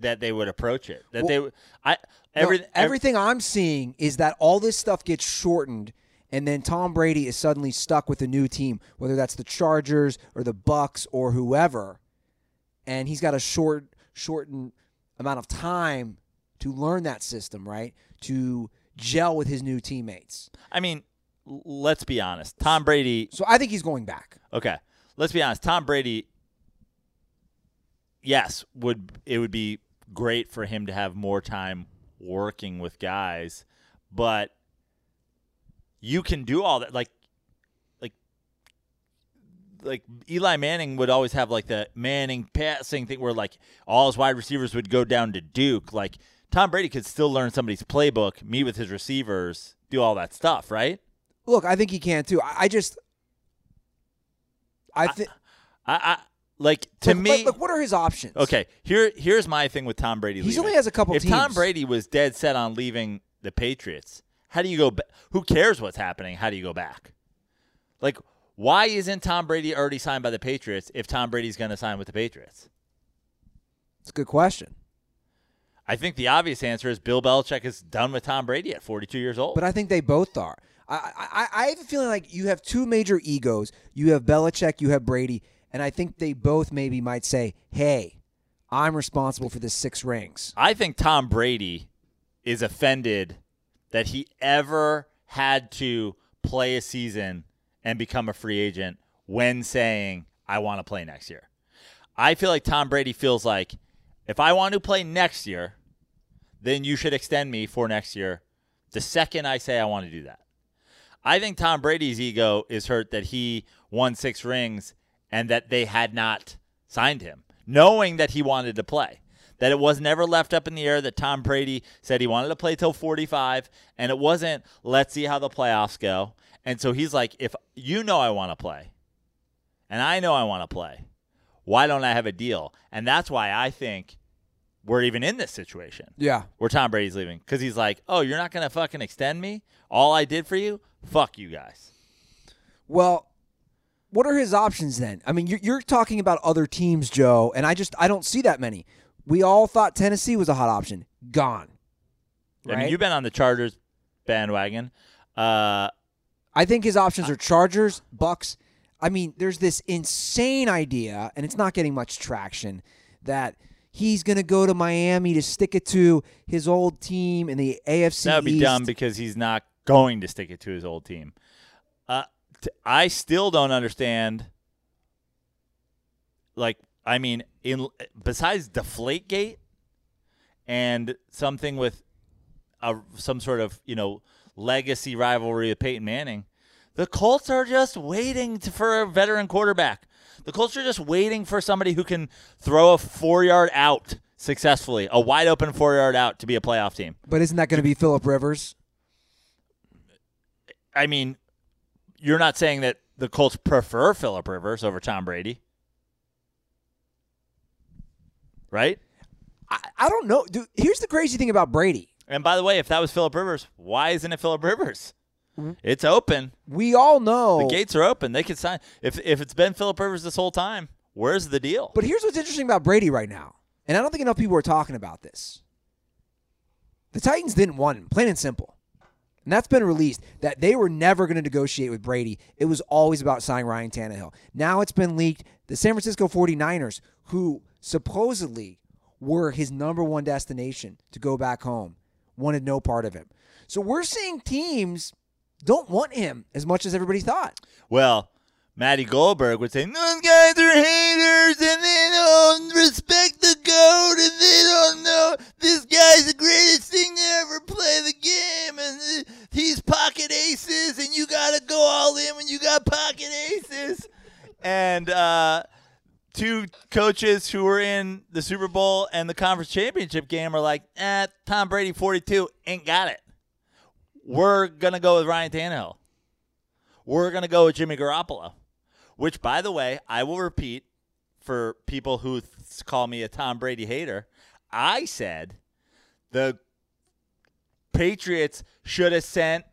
that they would approach it. That they, I Every, No, every everything I'm seeing is that all this stuff gets shortened, and then Tom Brady is suddenly stuck with a new team, whether that's the Chargers or the Bucks or whoever, and he's got a short, shortened amount of time to learn that system, right? To gel with his new teammates. I mean, let's be honest. Tom Brady So I think he's going back. Okay, let's be honest. Tom Brady, yes, would it would be great for him to have more time working with guys, but you can do all that. Like, like, like Eli Manning would always have like the Manning passing thing, where like all his wide receivers would go down to Duke. Like Tom Brady could still learn somebody's playbook, meet with his receivers, do all that stuff, right? Look, I think he can too. I, I just, I think I, I like to look, me. look, look, what are his options? Okay, here here's my thing with Tom Brady. He leaving. only has a couple If Tom. Brady was dead set on leaving the Patriots, how do you go? Ba- who cares what's happening? How do you go back? Like, why isn't Tom Brady already signed by the Patriots if Tom Brady's going to sign with the Patriots? it's a good question. I think the obvious answer is Bill Belichick is done with Tom Brady at 42 years old. But I think they both are. I, I, I have a feeling like you have two major egos. You have Belichick, you have Brady, and I think they both maybe might say, "Hey, I'm responsible for the six rings." I think Tom Brady is offended that he ever had to play a season and become a free agent when saying, I want to play next year. I feel like Tom Brady feels like if I want to play next year, then you should extend me for next year the second I say I want to do that. I think Tom Brady's ego is hurt that he won six rings and that they had not signed him, knowing that he wanted to play. That it was never left up in the air that Tom Brady said he wanted to play till 45, and it wasn't, let's see how the playoffs go. And so he's like, if you know I want to play, and I know I want to play, why don't I have a deal? And that's why I think we're even in this situation Yeah. where Tom Brady's leaving because he's like, oh, you're not going to fucking extend me? All I did for you? Fuck you guys. Well, what are his options then? I mean, you're, you're talking about other teams, Joe, and I just I don't see that many. We all thought Tennessee was a hot option. Gone. I mean, you've been on the Chargers bandwagon. Uh, I think his options are Chargers, Bucks. I mean, there's this insane idea, and it's not getting much traction, that he's going to go to Miami to stick it to his old team in the AFC that would be East. dumb because he's not going to stick it to his old team. T- I still don't understand. Like, I mean, in besides Deflategate and something with a some sort of you know legacy rivalry with Peyton Manning, the Colts are just waiting to, for a veteran quarterback. The Colts are just waiting for somebody who can throw a four yard out successfully, a wide open four yard out to be a playoff team. But isn't that going to be Philip Rivers? I mean, you're not saying that the Colts prefer Philip Rivers over Tom Brady, right? I, I don't know. Dude, here's the crazy thing about Brady. And by the way, if that was Philip Rivers, why isn't it Philip Rivers? It's open. We all know. The gates are open. They could sign. If if it's been Philip Rivers this whole time, where's the deal? But here's what's interesting about Brady right now, and I don't think enough people are talking about this. The Titans didn't want him, plain and simple. And that's been released that they were never going to negotiate with Brady. It was always about signing Ryan Tannehill. Now it's been leaked the San Francisco 49ers, who supposedly were his number one destination to go back home, wanted no part of him. So we're seeing teams don't want him as much as everybody thought. Well, Matty Goldberg would say, those guys are haters and they don't respect the code and they don't know this guy's the greatest thing to ever play the game and he's pocket aces and you got to go all in when you got pocket aces. And uh, two coaches who were in the Super Bowl and the conference championship game are like, eh, Tom Brady 42 ain't got it. We're going to go with Ryan Tannehill we're going to go with Jimmy Garoppolo, which, by the way, I will repeat for people who th- call me a Tom Brady hater. I said the Patriots should have sent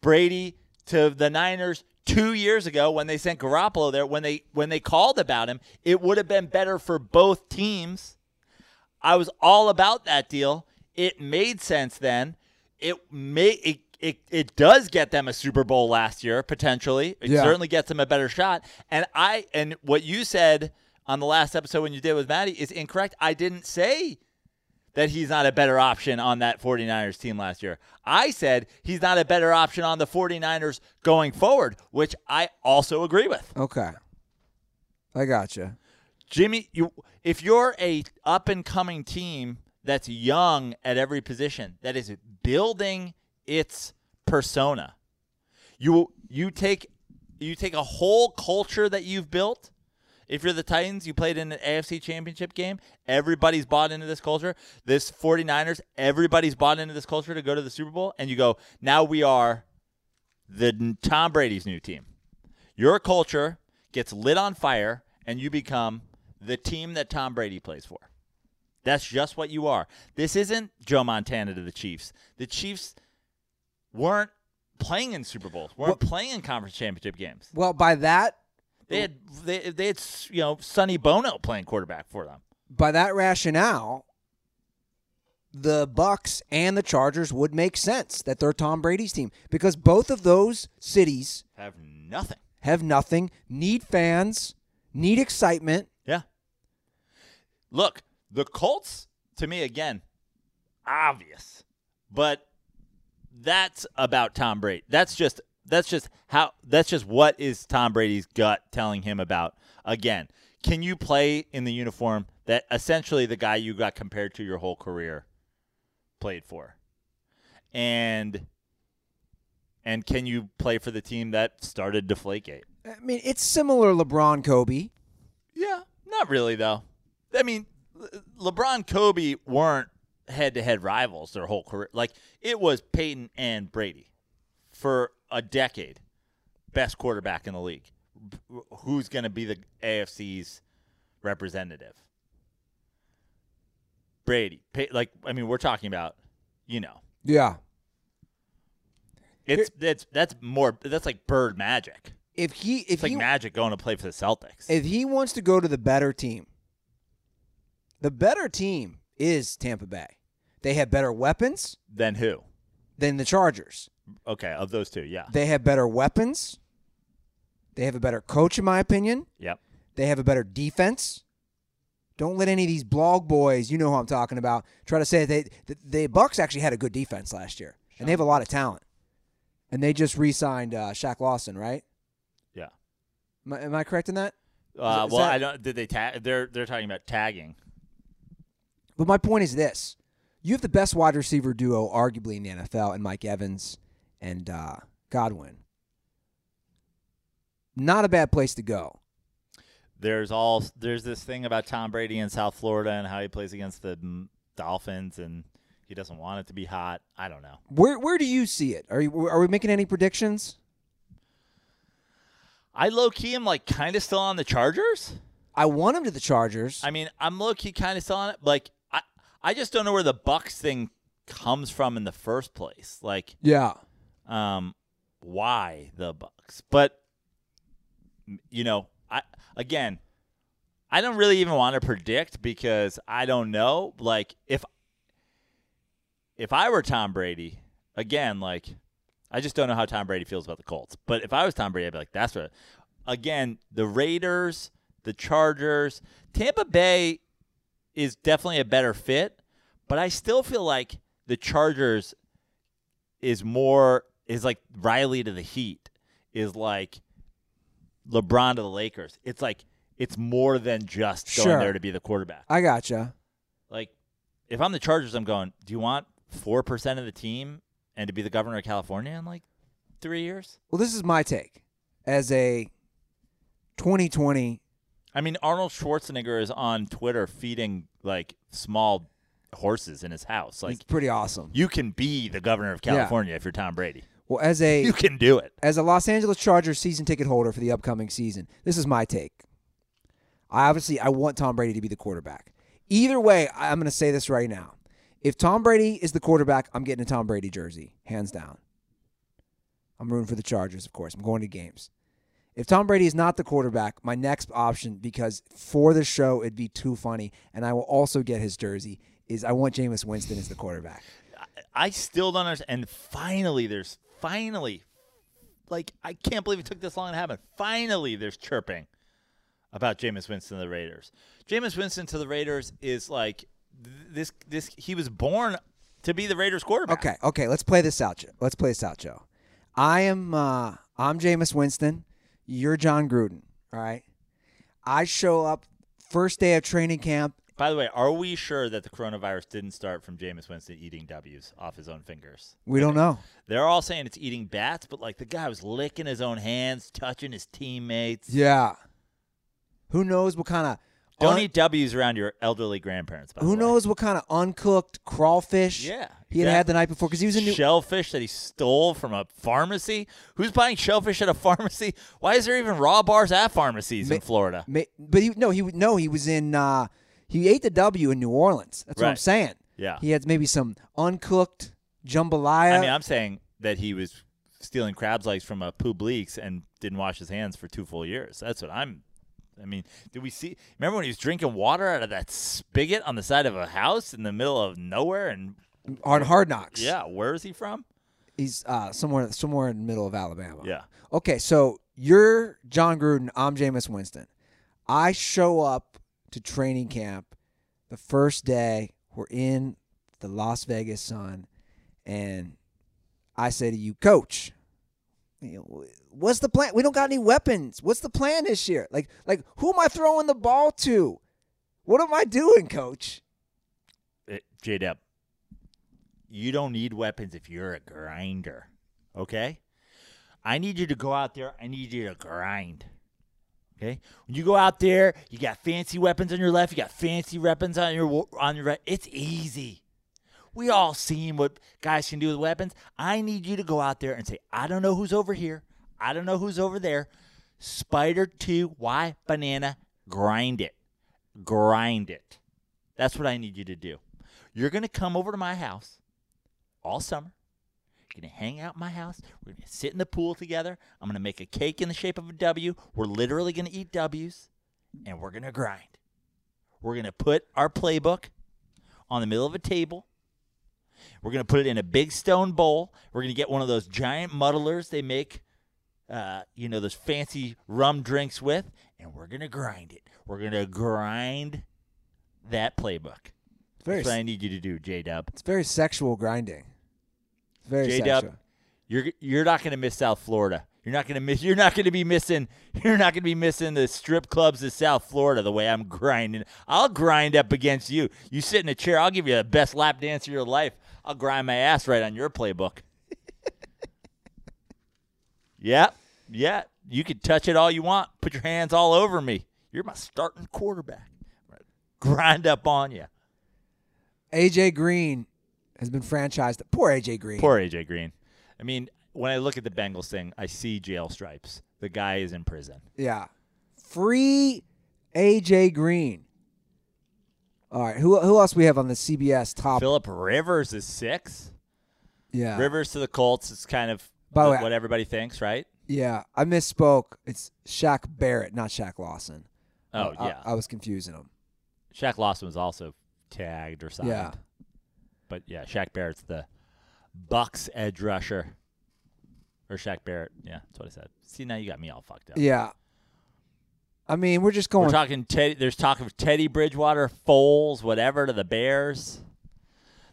Brady to the Niners two years ago when they sent Garoppolo there. When they when they called about him, it would have been better for both teams. I was all about that deal it made sense then. It may it, it it does get them a Super Bowl last year potentially. It Yeah. certainly gets them a better shot. And I and what you said on the last episode when you did with Maddie is incorrect. I didn't say that he's not a better option on that 49ers team last year. I said he's not a better option on the 49ers going forward, which I also agree with. Okay. I gotcha. Jimmy, you if you're a up and coming team that's young at every position, that is building its persona. You you take you take a whole culture that you've built. If you're the Titans, you played in an AFC championship game, everybody's bought into this culture. This 49ers, everybody's bought into this culture to go to the Super Bowl and you go, "Now we are the Tom Brady's new team." Your culture gets lit on fire and you become the team that Tom Brady plays for. That's just what you are. This isn't Joe Montana to the Chiefs. The Chiefs weren't playing in Super Bowls, weren't playing in conference championship games. Well, by that They had they, they had you know Sonny Bono playing quarterback for them. by that rationale, the Bucks and the Chargers would make sense that they're Tom Brady's team because both of those cities Have nothing. have nothing, need fans, need excitement. Yeah. Look, the Colts to me again, obvious, but that's about Tom Brady. That's just that's just how that's just what is Tom Brady's gut telling him about. Again, can you play in the uniform that essentially the guy you got compared to your whole career played for? And and can you play for the team that started Deflategate? I mean, it's similar LeBron Kobe. Yeah, not really though. I mean, LeBron, Kobe weren't head-to-head rivals their whole career. Like it was Peyton and Brady for a decade, best quarterback in the league. Who's going to be the AFC's representative? Brady. Pey- like I mean, we're talking about, you know, Yeah. it's that's that's more that's like bird magic. If he if It's like he magic going to play for the Celtics. if he wants to go to the better team, the better team is Tampa Bay. They have better weapons than who? than the Chargers. Okay, of those two, yeah. They have better weapons. They have a better coach, in my opinion. Yep. They have a better defense. Don't let any of these blog boys, you know who I'm talking about, try to say they the, the Bucks actually had a good defense last year, and they have a lot of talent. And they just re-signed uh, Shaq Lawson, right? Yeah. Am I, am I correct in that? Uh, is well, that- I don't. Did they tag? They're they're talking about tagging. But my point is this: you have the best wide receiver duo, arguably in the NFL, and Mike Evans and uh, Godwin. Not a bad place to go. There's all there's this thing about Tom Brady in South Florida and how he plays against the Dolphins and he doesn't want it to be hot. I don't know. Where where do you see it? Are you, are we making any predictions? I low key am like kind of still on the Chargers. I want him to the Chargers. I mean, I'm low key kind of still on it. Like I just don't know where the Bucks thing comes from in the first place. Like yeah. um why the bucks but you know i again i don't really even want to predict because i don't know like if if i were tom brady again like i just don't know how tom brady feels about the colts but if i was tom brady i'd be like that's what again the raiders the chargers tampa bay is definitely a better fit but i still feel like the chargers is more is like Riley to the Heat is like LeBron to the Lakers. It's like it's more than just going Sure. there to be the quarterback. I gotcha. Like if I'm the Chargers, I'm going. Do you want four percent of the team and to be the governor of California in like three years? Well, this is my take as a 2020. I mean, Arnold Schwarzenegger is on Twitter feeding like small horses in his house. Like It's pretty awesome. you can be the governor of. California if you're Tom Brady. Well, as a You can do it. as a Los Angeles Chargers season ticket holder for the upcoming season, this is my take. I obviously I want Tom Brady to be the quarterback. Either way, I- I'm going to say this right now. If Tom Brady is the quarterback, I'm getting a Tom Brady jersey, hands down. I'm rooting for the Chargers, of course. I'm going to games. If Tom Brady is not the quarterback, my next option, because for the show it'd be too funny, and I will also get his jersey, is I want Jameis Winston as the quarterback. I still don't understand. And finally, there's finally, like, I can't believe it took this long to happen. Finally, there's chirping about Jameis Winston to the Raiders. Jameis Winston to the Raiders is like this. This he was born to be the Raiders quarterback. Okay, okay, let's play this out. Joe. Let's play this out, Joe. I am uh I'm Jameis Winston. You're Jon Gruden. All right. I show up first day of training camp. By the way, are we sure that the coronavirus didn't start from Jameis Winston eating W's off his own fingers? We don't know. They're all saying it's eating bats, but like the guy was licking his own hands, touching his teammates. Yeah. Who knows what kind of Don't eat W's around your elderly grandparents. By Who the way. knows what kind of uncooked crawfish Yeah, he had had the night before because he was in New. shellfish that he stole from a pharmacy. Who's buying shellfish at a pharmacy? Why is there even raw bars at pharmacies in Ma- Florida? Ma- But he no he no he was in. uh He ate the W in New Orleans. That's what I'm Right. saying. Yeah. He had maybe some uncooked jambalaya. I mean, I'm saying that he was stealing crab's legs from a Publix and didn't wash his hands for two full years. That's what I'm. I mean, did we see? Remember when he was drinking water out of that spigot on the side of a house in the middle of nowhere? And on Hard Knocks. yeah, where is he from? He's uh, somewhere somewhere in the middle of Alabama. Yeah. Okay, so you're Jon Gruden. I'm Jameis Winston. I show up to training camp the first day. We're in the Las Vegas Sun, and I say to you, Coach, you know, what's the plan? We don't got any weapons. What's the plan this year? Like, like who am I throwing the ball to? What am I doing, Coach? Uh, J Dub, you don't need weapons if you're a grinder. Okay? I need you to go out there. I need you to grind. Okay? When you go out there, you got fancy weapons on your left, you got fancy weapons on your on your right. It's easy. We all seen what guys can do with weapons. I need you to go out there and say, I don't know who's over here. I don't know who's over there. Spider 2, Y banana, grind it. Grind it. That's what I need you to do. You're going to come over to my house all summer. You're going to hang out in my house. We're going to sit in the pool together. I'm going to make a cake in the shape of a W. We're literally going to eat W's and we're going to grind. We're going to put our playbook on the middle of a table. We're going to put it in a big stone bowl. We're going to get one of those giant muddlers they make, uh, you know, those fancy rum drinks with, and we're going to grind it. We're going to grind that playbook. It's very, That's what I need you to do, J Dub. it's very sexual grinding. It's very J sexual. Dub, you're you're not going to miss South Florida. You're not to miss. You're not to be missing. You're not going to be missing the strip clubs of South Florida the way I'm grinding. I'll grind up against you. You sit in a chair. I'll give you the best lap dance of your life. I'll grind my ass right on your playbook. Yep, yeah. You can touch it all you want. Put your hands all over me. You're my starting quarterback. Grind up on you. AJ Green has been franchised. Poor AJ Green. Poor AJ Green. I mean, when I look at the Bengals thing, I see jail stripes. The guy is in prison. Yeah. Free AJ Green. All right. Who who else we have on the CBS top? Philip Rivers is six. yeah. Rivers to the Colts is kind of By the way- what everybody thinks, right? Yeah. I misspoke. It's Shaq Barrett, not Shaq Lawson. Oh I- yeah, I, was confusing them. Shaq Lawson was also tagged or signed. Yeah. but yeah, Shaq Barrett's the Bucks edge rusher, or Shaq Barrett. Yeah, that's what I said. See, now you got me all fucked up. Yeah. I mean, we're just going. We're talking Teddy. There's talk of Teddy Bridgewater, Foles, whatever to the Bears.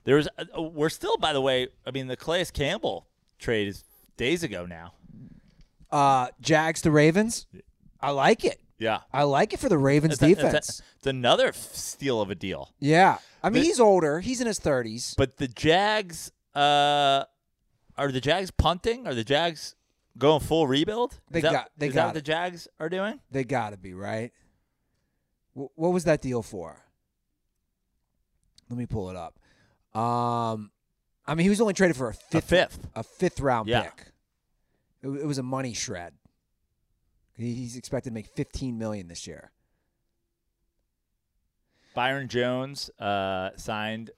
There's. Uh, we're still, by the way. I mean, the Calais Campbell trade is days ago now. uh, Jags to Ravens. I like it. Yeah, I like it for the Ravens It's a- it's a- defense. it's another f- steal of a deal. yeah. I mean, The- he's older. He's in his 30s. But the Jags, uh, are the Jags punting? Are the Jags going full rebuild? They is that, got- they is got that what the. Jags are doing? They got to be, right? Wh- what was that deal for? Let me pull it up. Um, I mean, he was only traded for a A fifth, fifth. a fifth round Yeah. pick. It, it was a money shred. He- He's expected to make 15 million this year. Byron Jones uh, signed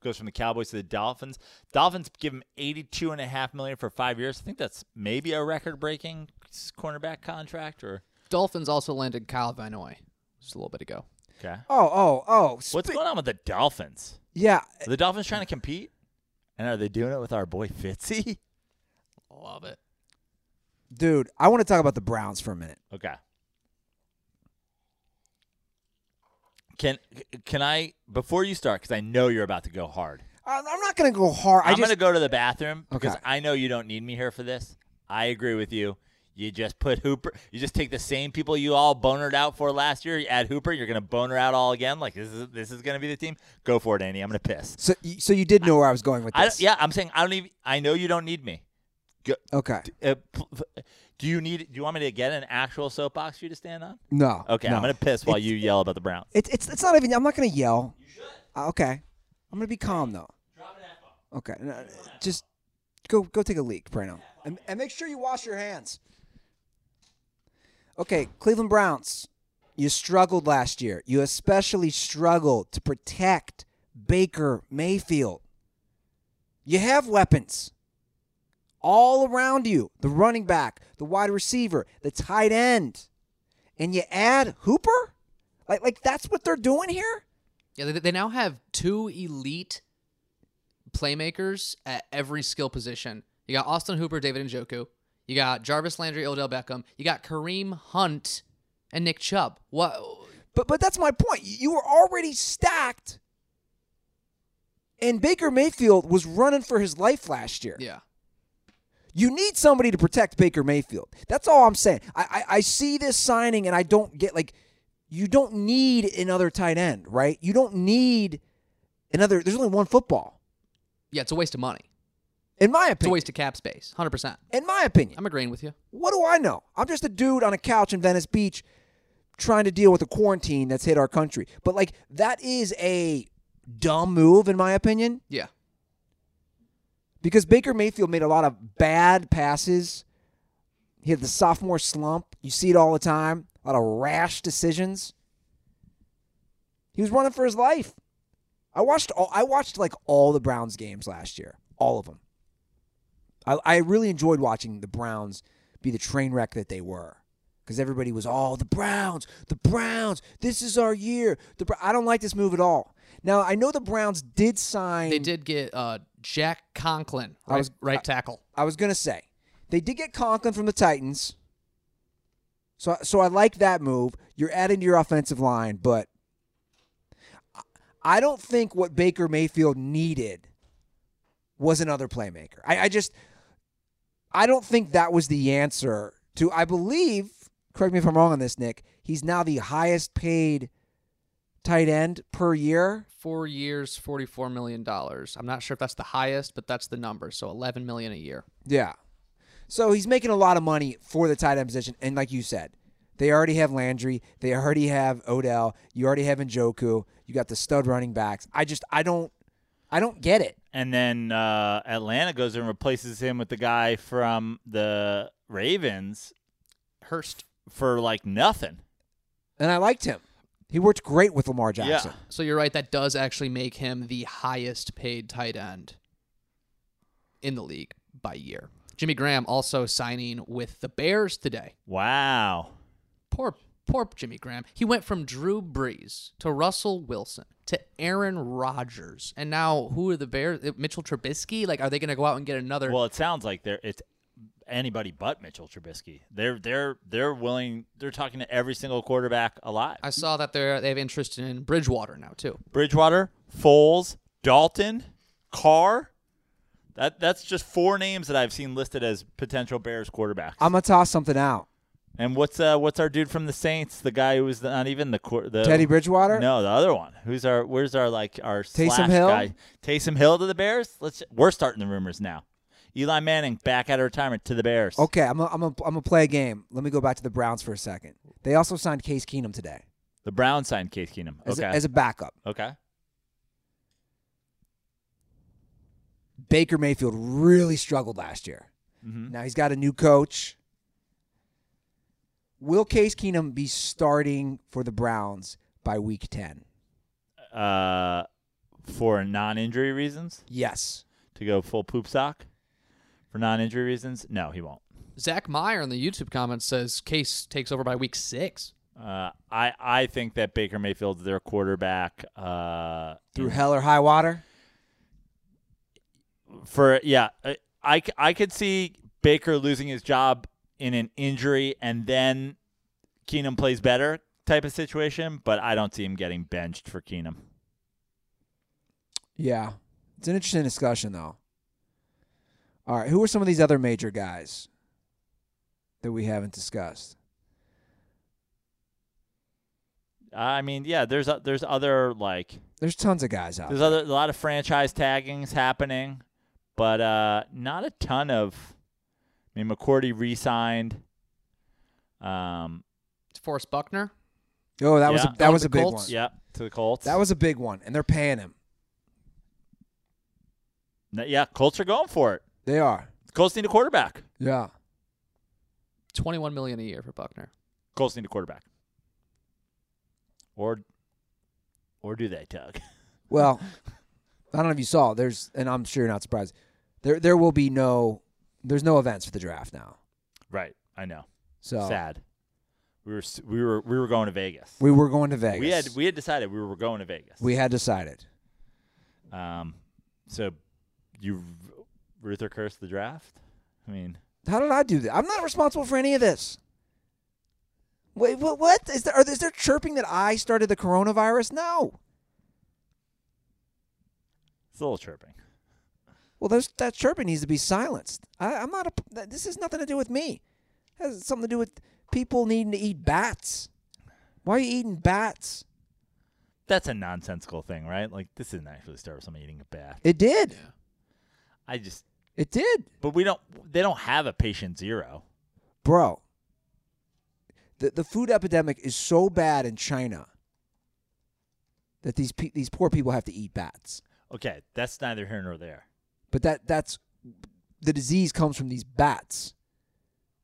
goes from the Cowboys to the Dolphins. Dolphins give him eighty-two and a half million for five years. I think that's maybe a record-breaking cornerback contract. Or Dolphins also landed Kyle Van Noy just a little bit ago. Okay. Oh, oh, oh. What's going on with the Dolphins? Yeah, Are the Dolphins trying to compete? And are they doing it with our boy Fitzy? Love it. dude. I want to talk about the Browns for a minute. Okay. Can can I before you start because I know you're about to go hard. I- I'm not gonna go hard. I I'm gonna go to the bathroom because Okay. I know you don't need me here for this. I agree with you. You just put Hooper. You just take the same people you all bonered out for last year. You add Hooper. You're gonna boner out all again. Like this is this is gonna be the team. Go for it, Andy. I'm gonna piss. so. So you did know where I was going with I, this. yeah, I'm saying I don't even. I know you don't need me. Go, Okay. uh, do you need? Do you want me to get an actual soapbox for you to stand on? No. Okay, no. I'm gonna piss while you yell about the Browns. It's it's it's not even. I'm not gonna yell. You should. okay. I'm gonna be calm though. Okay. no, just go go take a leak, Praino, and, and make sure you wash your hands. Okay, Cleveland Browns. You struggled last year. You especially struggled to protect Baker Mayfield. You have weapons all around you the running back, the wide receiver, the tight end. And you add Hooper? Like, like that's what they're doing here? Yeah, they, they now have two elite playmakers at every skill position. You got Austin Hooper, David Njoku. You got Jarvis Landry, Odell Beckham. You got Kareem Hunt and Nick Chubb. What? But but that's my point. You were already stacked. And Baker Mayfield was running for his life last year. Yeah. You need somebody to protect Baker Mayfield. That's all I'm saying. I, I, I see this signing and I don't get like you don't need another tight end, right? You don't need another there's only one football. Yeah, it's a waste of money. In my opinion, It's a waste of cap space. 100%. In my opinion. I'm agreeing with you. What do I know? I'm just a dude on a couch in Venice Beach trying to deal with the quarantine that's hit our country. But like that is a dumb move in my opinion Yeah. because Baker Mayfield made a lot of bad passes. He had the sophomore slump. You see it all the time. A lot of rash decisions. He was running for his life. I watched all I watched like all the Browns games last year. All of them. I, I really enjoyed watching the Browns be the train wreck that they were. Because everybody was, oh, the Browns, the Browns, this is our year. The Br-. I don't like this move at all. Now, I know the Browns did sign. They did get uh, Jack Conklin, I right, was- right tackle. I was gonna say they did get Conklin from the Titans, so so I like that move. You're adding to your offensive line, but I- I don't think what Baker Mayfield needed was another playmaker. I, I just I don't think that was the answer to. I believe. Correct me if I'm wrong on this, Nick. He's now the highest paid tight end per year. Four years, $44 million. I'm not sure if that's the highest, but that's the number. So 11 million a year. Yeah. So he's making a lot of money for the tight end position. And like you said, they already have Landry. They already have Odell. You already have Njoku. You got the stud running backs. I just I don't I don't get it. And then uh, Atlanta goes and replaces him with the guy from the Ravens Hurst. for like nothing. And I liked him. He worked great with Lamar Jackson. Yeah. So you're right. That does actually make him the highest paid tight end in the league by year. Jimmy Graham also signing with the Bears today. Wow. Poor, poor Jimmy Graham. He went from Drew Brees to Russell Wilson to Aaron Rodgers, and now who are the Bears? Uh, Mitchell Trubisky. Like, are they going to go out and get another? Well, it sounds like they're it's anybody but Mitchell Trubisky. They're they're they're willing. They're talking to every single quarterback alive. I saw that they're they have interest in Bridgewater now too. Bridgewater, Foles, Dalton, Carr. That that's just four names that I've seen listed as potential Bears quarterbacks. I'm gonna toss something out. And what's uh what's our dude from the Saints? The guy who was not even the the Teddy Bridgewater? No, the other one. Who's our? Where's our like our Taysom slash Hill? guy? Taysom Hill to the Bears. Let's. We're starting the rumors now. Eli Manning back out of retirement to the Bears. Okay, I'm gonna I'm gonna I'm gonna play a game. Let me go back to the Browns for a second. They also signed Case Keenum today The Browns signed Case Keenum. as, Okay. a, as a backup. okay. Baker Mayfield really struggled last year. Mhm. Now he's got a new coach. Will Case Keenum be starting for the Browns by week 10? Uh, for non-injury reasons, Yes. to go full poop sock. For non-injury reasons, no, he won't. Zach Meyer in the YouTube comments says Case takes over by week six. Uh, I I think that Baker Mayfield's their quarterback. Uh, Through hell or high water. for yeah, I I could see Baker losing his job in an injury and then Keenum plays better type of situation, but I don't see him getting benched for Keenum. Yeah. It's an interesting discussion, though. All right. Who are some of these other major guys that we haven't discussed? I mean, yeah, there's o- there's other like There's tons of guys out there's there. other a lot of franchise taggings happening, but uh, not a ton of. I mean, McCourty re-signed. Um, Forrest Buckner. Oh, that was Yeah. a, that Going was a big Colts? one. yeah, to the Colts. That was a big one, and they're paying him. N- yeah, Colts are going for it. They are. Colts need a quarterback. Yeah. Twenty-one million a year for Buckner. Colts need a quarterback. Or, or do they, Doug? Well, I don't know if you saw. There's, and I'm sure you're not surprised. There, there will be no. There's no events for the draft now. Right, I know. So Sad. We were we were we were going to Vegas. we were going to Vegas. We had we had decided we were going to Vegas. we had decided. um, so you Ruther cursed the draft. I mean, How did I do that? I'm not responsible for any of this. Wait, what? What is there? Are, is there chirping that I started the coronavirus? No. it's a little chirping. Well, those, that chirping needs to be silenced. I, I'm not a. This has nothing to do with me. It has something to do with people needing to eat bats. Why are you eating bats? That's a nonsensical thing, right? Like this didn't actually start with someone eating a bat. It did. I just, It did, but we don't. They don't have a patient zero. bro. The the food epidemic is so bad in China that these pe- these poor people have to eat bats. Okay, that's neither here nor there. But that that's the disease comes from these bats,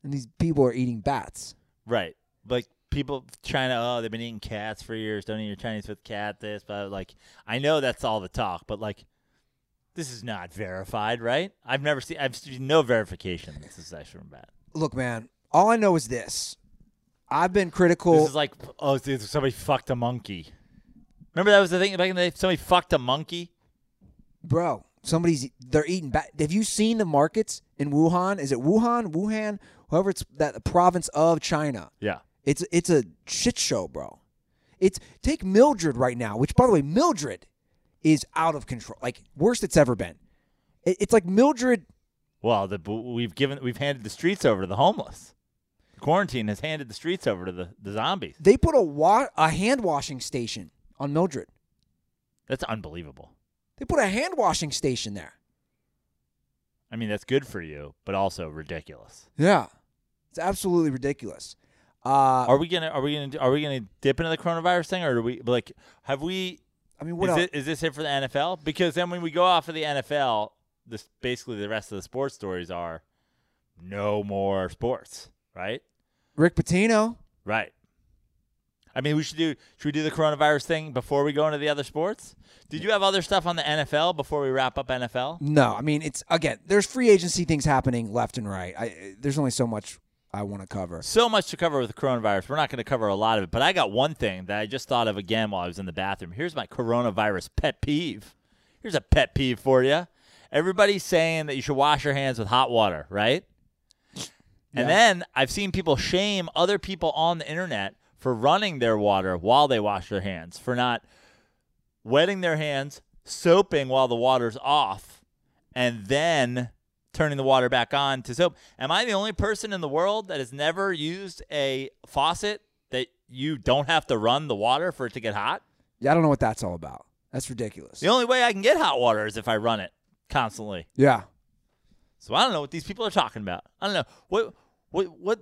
and these people are eating bats. Right. Like people China, oh, they've been eating cats for years. Don't eat your Chinese with cat. This, but like, I know that's all the talk, but like, this is not verified, right? I've never seen. I've seen no verification. This is actually from bat. Look, man, all I know is this: I've been critical. This is like, oh, somebody fucked a monkey. Remember that was the thing back in the day. Somebody fucked a monkey. bro. Somebody's they're eating bat. Have you seen the markets in Wuhan? Is it Wuhan, Wuhan, whoever it's that the province of China? Yeah. It's it's a shit show, bro. It's take Mildred right now, which by the way, Mildred is out of control, like worst it's ever been. It, it's like Mildred. Well, the we've given we've handed the streets over to the homeless. Quarantine has handed the streets over to the, the zombies. They put a wa- a hand washing station on Mildred. That's unbelievable. They put a hand washing station there. I mean, that's good for you, but also ridiculous. Yeah, it's absolutely ridiculous. Uh, Are we gonna are we gonna are we gonna dip into the coronavirus thing, or do we like have we? I mean, what is, it, is this it for the NFL? Because then when we go off of the NFL, this basically the rest of the sports stories are no more sports, right? Rick Pitino. Right. I mean, we should do should we do the coronavirus thing before we go into the other sports? Did you have other stuff on the NFL before we wrap up NFL? No, I mean it's again. There's free agency things happening left and right. I, there's only so much I want to cover. So much to cover with the coronavirus. We're not going to cover a lot of it, but I got one thing that I just thought of again while I was in the bathroom. Here's my coronavirus pet peeve. Here's a pet peeve for you. Everybody's saying that you should wash your hands with hot water, right? And then I've seen people shame other people on the internet for running their water while they wash their hands, for not wetting their hands, soaping while the water's off, and then turning the water back on to soap. Am I the only person in the world that has never used a faucet that you don't have to run the water for it to get hot? Yeah, I don't know what that's all about. That's ridiculous. The only way I can get hot water is if I run it constantly. Yeah, So I don't know what these people are talking about. I don't know what what what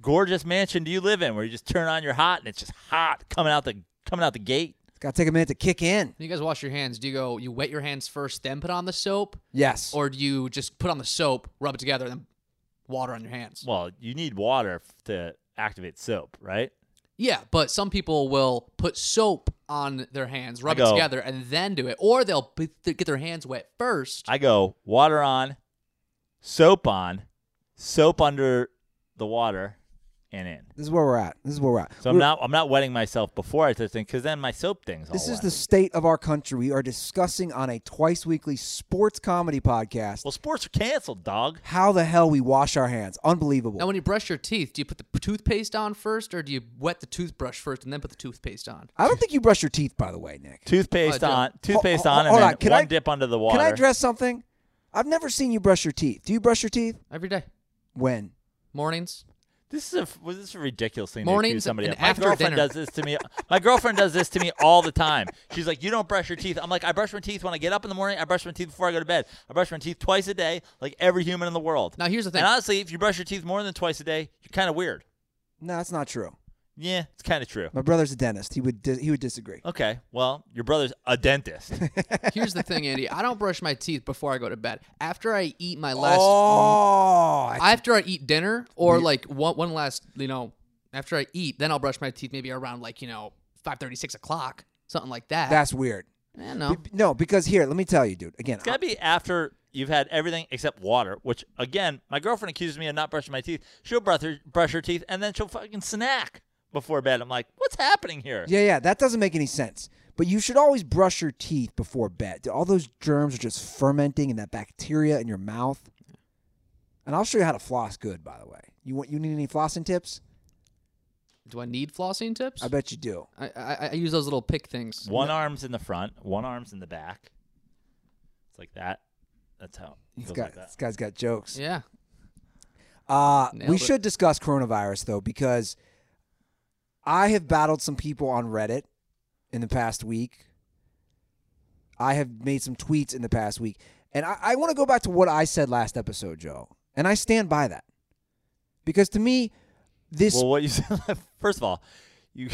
gorgeous mansion do you live in where you just turn on your hot and it's just hot coming out the coming out the gate. it's got to take a minute to kick in. When you guys wash your hands, do you go you wet your hands first, then put on the soap, Yes. or do you just put on the soap, rub it together, and then water on your hands? Well, you need water to activate soap, right? Yeah, but some people will put soap on their hands, rub I it go- together, and then do it, or they'll p- get their hands wet first. I go water on, soap on, soap under the water, and in. This is where we're at. This is where we're at. So I'm not I'm not wetting myself before I touch things because then my soap things. This all is wet. the state of our country. We are discussing on a twice weekly sports comedy podcast well, sports are canceled, dog. how the hell we wash our hands. Unbelievable. Now, when you brush your teeth, do you put the toothpaste on first, or do you wet the toothbrush first and then put the toothpaste on? I don't think you brush your teeth, by the way, Nick. Toothpaste Oh, I do. on, toothpaste Ho- ho- on, and hold then on. Can one I- dip under the water. Can I address something? I've never seen you brush your teeth. Do you brush your teeth? Every day, When? Mornings. This is a was this a ridiculous thing to Mornings accuse somebody and of. My after girlfriend dinner. does this to me. My girlfriend does this to me all the time. She's like, "You don't brush your teeth." I'm like, "I brush my teeth when I get up in the morning. I brush my teeth before I go to bed. I brush my teeth twice a day, like every human in the world." Now, here's the thing. And honestly, if you brush your teeth more than twice a day, you're kind of weird. No, that's not true. Yeah, it's kind of true. My brother's a dentist. He would di- he would disagree. Okay, well, your brother's a dentist. Here's the thing, Andy. I don't brush my teeth before I go to bed. After I eat my last, oh, I- after I eat dinner, or like one, one last, you know, after I eat, then I'll brush my teeth maybe around like you know five thirty, six o'clock, something like that. that's weird. Eh, no. B- No, because here, let me tell you, dude. Again, It's got to be after you've had everything except water, which, again, my girlfriend accuses me of not brushing my teeth. She'll brush her, brush her teeth, and then she'll fucking snack before bed. I'm like, what's happening here? Yeah, yeah, that doesn't make any sense. But you should always brush your teeth before bed. All those germs are just fermenting in that bacteria in your mouth. And I'll show you how to floss good, by the way. You want you need any flossing tips? Do I need flossing tips? I bet you do. I, I, I use those little pick things. One arm's in the front, one arm's in the back. It's like that. That's how it He's goes got like that. this guy's got jokes. Yeah. Uh, we Nailed it. should discuss coronavirus though, because I have battled some people on Reddit in the past week. I have made some tweets in the past week, and I, I want to go back to what I said last episode, Joe, and I stand by that because to me, this Well, what you said, first of all, you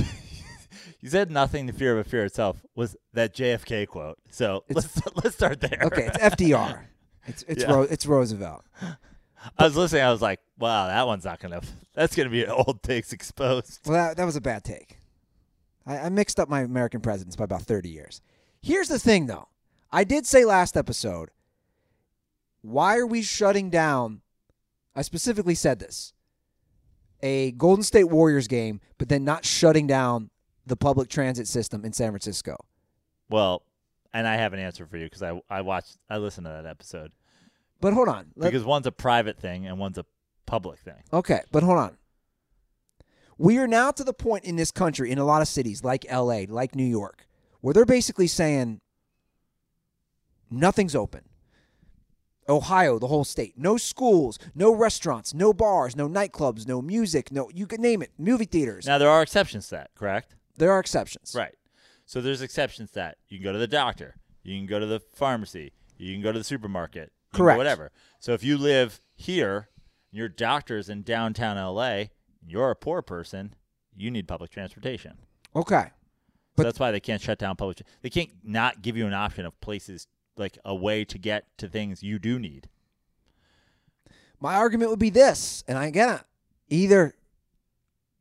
you said nothing The fear of a fear itself was that JFK quote. So let's let's start there. okay, it's FDR, it's it's Yeah. Ro- it's Roosevelt. I was listening. I was like, wow, that one's not gonna. That's gonna be an old takes exposed. Well, that, that was a bad take. I, I mixed up my American presidents by about 30 years. Here's the thing, though. I did say last episode, why are we shutting down? I specifically said this a Golden State Warriors game, but then not shutting down the public transit system in San Francisco. Well, and I have an answer for you because I I watched I listened to that episode But hold on. Let- because one's a private thing and one's a public thing. Okay, but hold on. We are now to the point in this country, in a lot of cities like LA, like New York, where they're basically saying nothing's open. Ohio, the whole state. No schools, no restaurants, no bars, no nightclubs, no music, no you can name it, movie theaters. Now there are exceptions to that, correct? there are exceptions. Right. So there's exceptions to that. You can go to the doctor. You can go to the pharmacy. You can go to the supermarket. Correct. Whatever. So if you live here, your doctor's in downtown LA, you're a poor person, you need public transportation. Okay. So But- that's why they can't shut down public. They can't not give you an option of places like a way to get to things you do need. My argument would be this, and I again, either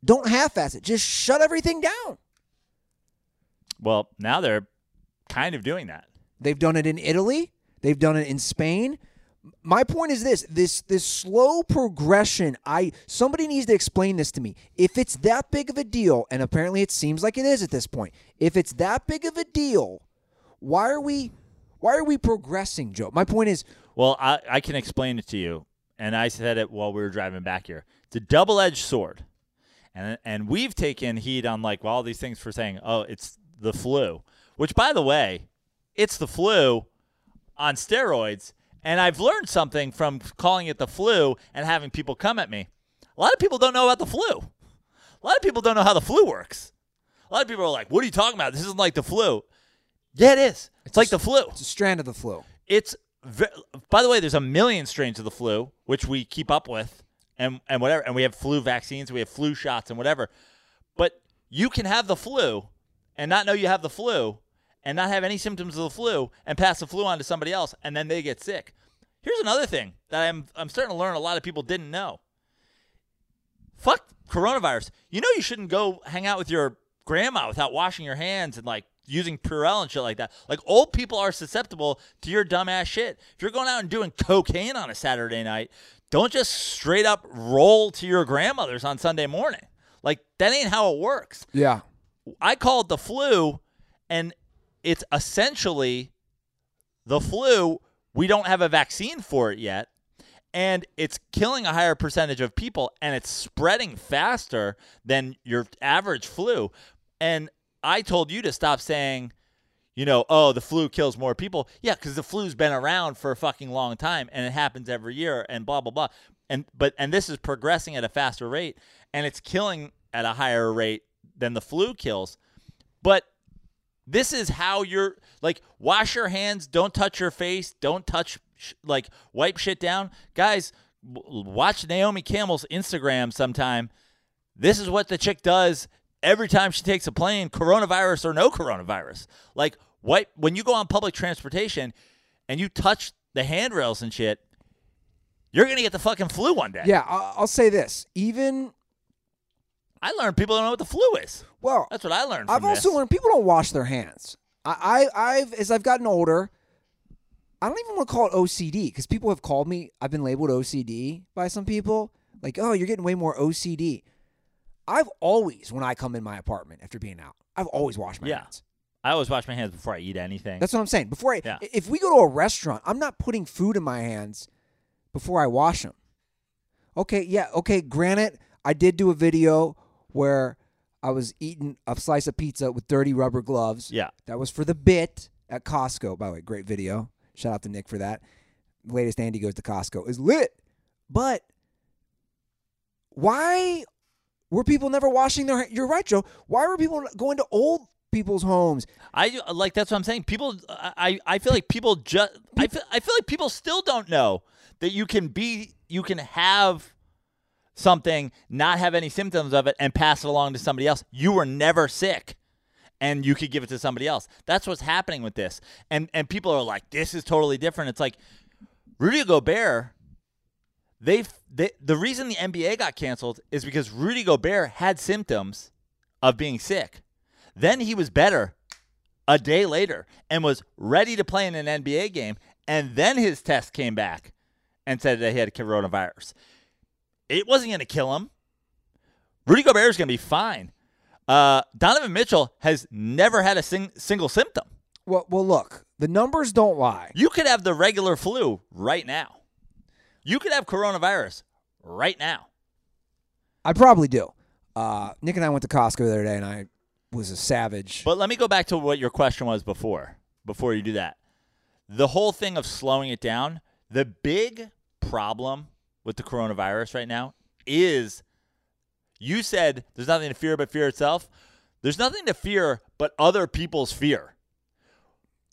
don't half-ass it, just shut everything down. Well, now they're kind of doing that. They've done it in Italy. They've done it in Spain. My point is this: this this slow progression. I somebody needs to explain this to me. If it's that big of a deal, and apparently it seems like it is at this point. If it's that big of a deal, why are we why are we progressing, Joe? My point is, Well, I, I can explain it to you, and I said it while we were driving back here. It's a double-edged sword, and and we've taken heat on like all these things for saying, oh, it's the flu, which by the way, it's the flu on steroids, and I've learned something from calling it the flu and having people come at me. A lot of people don't know about the flu. A lot of people don't know how the flu works. A lot of people are like, "What are you talking about? This isn't like the flu." Yeah, it is. It's, like the flu. it's a strand of the flu. It's by the way, there's a million strains of the flu which we keep up with, and and whatever, and we have flu vaccines, we have flu shots, and whatever. But you can have the flu and not know you have the flu, and not have any symptoms of the flu, and pass the flu on to somebody else, and then they get sick. Here's another thing that I'm I'm starting to learn a lot of people didn't know. Fuck coronavirus. You know you shouldn't go hang out with your grandma without washing your hands and like using Purell and shit like that. Like old people are susceptible to your dumbass shit. If you're going out and doing cocaine on a Saturday night, don't just straight up roll to your grandmother's on Sunday morning. Like that ain't how it works. Yeah. I call it the flu, and it's essentially the flu. We don't have a vaccine for it yet, and it's killing a higher percentage of people, and it's spreading faster than your average flu. And I told you to stop saying, you know, oh, the flu kills more people. Yeah, because the flu's been around for a fucking long time, and it happens every year, and blah blah blah. And but and this is progressing at a faster rate, and it's killing at a higher rate than the flu kills. But this is how you're like wash your hands, don't touch your face, don't touch sh- like wipe shit down. Guys, w- watch Naomi Campbell's Instagram sometime. This is what the chick does every time she takes a plane, coronavirus or no coronavirus. Like wipe when you go on public transportation and you touch the handrails and shit, you're to get the fucking flu one day. Yeah, I- I'll say this. Even I learned people don't know what the flu is. well, That's what I learned. I've also this. learned people don't wash their hands. I, I I've as I've gotten older, I don't even want to call it OCD because people have called me. I've been labeled OCD by some people. Like, oh, you're getting way more OCD. I've always, when I come in my apartment after being out, I've always washed my Yeah. hands. I always wash my hands before I eat anything. That's what I'm saying. Before I, Yeah. if we go to a restaurant, I'm not putting food in my hands before I wash them. Okay, yeah, okay. Granted, I did do a video where I was eating a slice of pizza with dirty rubber gloves. yeah. That was for the bit at Costco. By the way, great video. Shout out to Nick for that. Latest Andy goes to Costco is lit. But why were people never washing their? You're right, Joe. Why were people going to old people's homes? I like that's what I'm saying. People, I I feel like people just I feel I feel like people still don't know that you can be you can have something, not have any symptoms of it, and pass it along to somebody else. You were never sick. And you could give it to somebody else. That's what's happening with this. And and people are like, this is totally different. It's like Rudy Gobert, they've they, the reason the NBA got canceled is because Rudy Gobert had symptoms of being sick. Then he was better a day later and was ready to play in an NBA game. And then his test came back and said that he had coronavirus. It wasn't going to kill him. Rudy Gobert is going to be fine. Uh, Donovan Mitchell has never had a sing- single symptom. Well, well, look, the numbers don't lie. You could have the regular flu right now. You could have coronavirus right now. I probably do. Uh, Nick and I went to Costco the other day, and I was a savage. But let me go back to what your question was before. Before you do that, the whole thing of slowing it down. The big problem with the coronavirus right now is you said there's nothing to fear but fear itself. There's nothing to fear but other people's fear.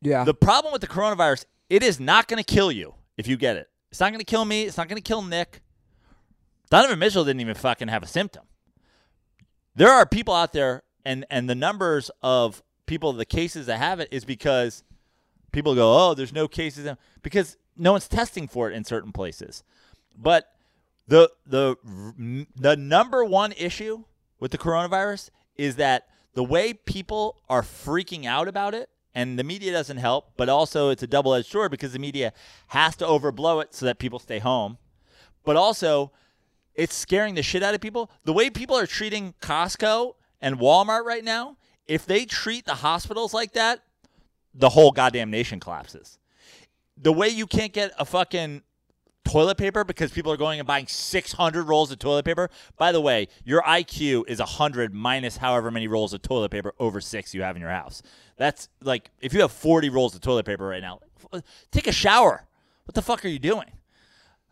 yeah, The problem with the coronavirus, it is not going to kill you if you get it. It's not going to kill me. It's not going to kill Nick. Donovan Mitchell didn't even fucking have a symptom. There are people out there, and and the numbers of people, the cases that have it, is because people go, oh, there's no cases, because no one's testing for it in certain places. But the the the number one issue with the coronavirus is that the way people are freaking out about it and the media doesn't help but also it's a double-edged sword because the media has to overblow it so that people stay home. But also it's scaring the shit out of people. The way people are treating Costco and Walmart right now if they treat the hospitals like that the whole goddamn nation collapses. The way you can't get a fucking toilet paper because people are going and buying 600 rolls of toilet paper. By the way, your IQ is 100 minus however many rolls of toilet paper over six you have in your house. That's like if you have 40 rolls of toilet paper right now, take a shower. What the fuck are you doing?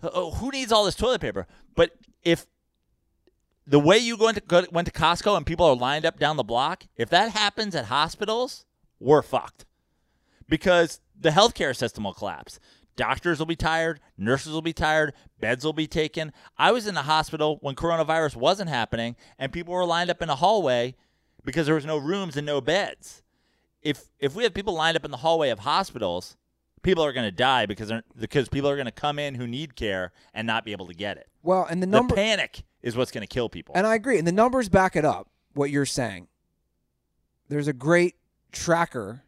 Uh, Who needs all this toilet paper? But if the way you go into, go, went to Costco and people are lined up down the block, if that happens at hospitals, we're fucked because the healthcare system will collapse. Doctors will be tired, nurses will be tired, beds will be taken. I was in the hospital when coronavirus wasn't happening, and people were lined up in a hallway because there was no rooms and no beds. If if we have people lined up in the hallway of hospitals, people are going to die because because people are going to come in who need care and not be able to get it. well, and the The number, panic is what's going to kill people. and I agree, and the numbers back it up. What you're saying. There's a great tracker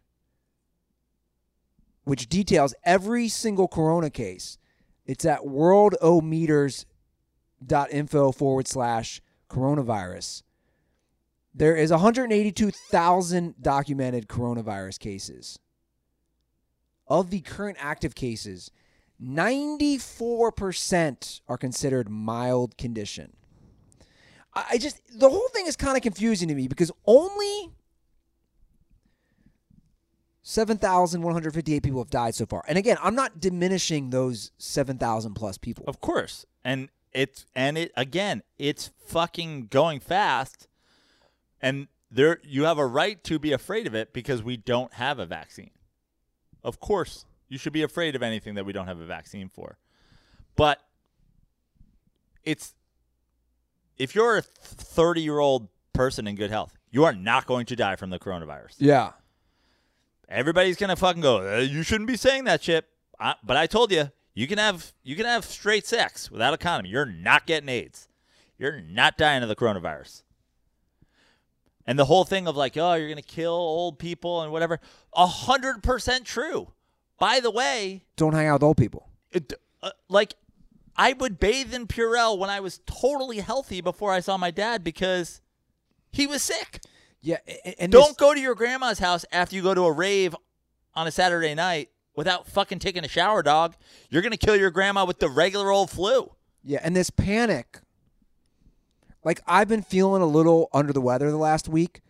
which details every single corona case It's at worldometers.info forward slash coronavirus. There is 182,000 documented coronavirus cases. Of the current active cases, 94% are considered mild condition. I I just, the whole thing is kind of confusing to me because only 7,158 people have died so far. And again, I'm not diminishing those 7,000 plus people. Of course. And it's and it again, it's fucking going fast. And there you have a right to be afraid of it because we don't have a vaccine. Of course, you should be afraid of anything that we don't have a vaccine for. But it's if you're a 30-year-old person in good health, you are not going to die from the coronavirus. Yeah. Everybody's gonna fucking go. Uh, you shouldn't be saying that shit. I, but I told you, you can have you can have straight sex without a condom. You're not getting AIDS. You're not dying of the coronavirus. And the whole thing of like, oh, you're gonna kill old people and whatever, a hundred percent true. By the way, Don't hang out with old people. it, uh, like I would bathe in Purell when I was totally healthy before I saw my dad because he was sick. Yeah. And Don't this- go to your grandma's house after you go to a rave on a Saturday night without fucking taking a shower, dog. You're gonna kill your grandma with the regular old flu. Yeah, and this panic. Like I've been feeling a little under the weather the last week.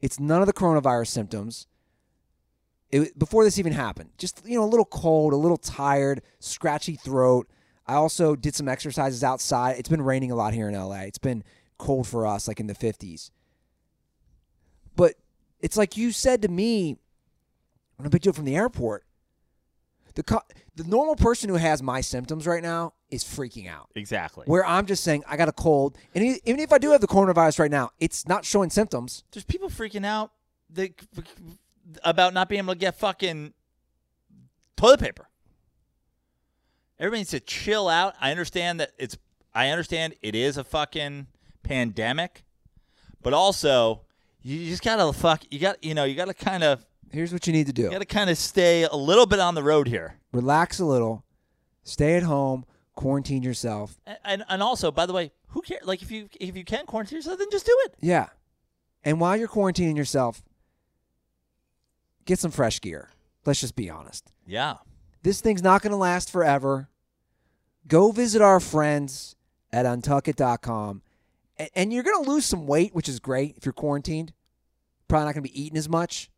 It's none of the coronavirus symptoms. It, before this even happened, just you know, a little cold, a little tired, scratchy throat. I also did some exercises outside. It's been raining a lot here in LA. It's been cold for us, like in the fifties. But it's like you said to me when I picked you up from the airport. The co- the normal person who has my symptoms right now is freaking out. Exactly. Where I'm just saying I got a cold, and even if I do have the coronavirus right now, it's not showing symptoms. There's people freaking out that, about not being able to get fucking toilet paper. Everybody needs to chill out. I understand that it's. I understand it is a fucking pandemic, but also you just gotta fuck. You got you know you gotta kind of Here's what you need to do: you gotta kind of stay a little bit on the road here. relax a little, stay at home, quarantine yourself. And, and and also, by the way, who cares? Like if you if you can quarantine yourself, then just do it. Yeah, and while you're quarantining yourself, get some fresh gear. Let's just be honest. Yeah. This thing's not going to last forever. Go visit our friends at untuckit.com. And, and you're going to lose some weight, which is great if you're quarantined. Probably not going to be eating as much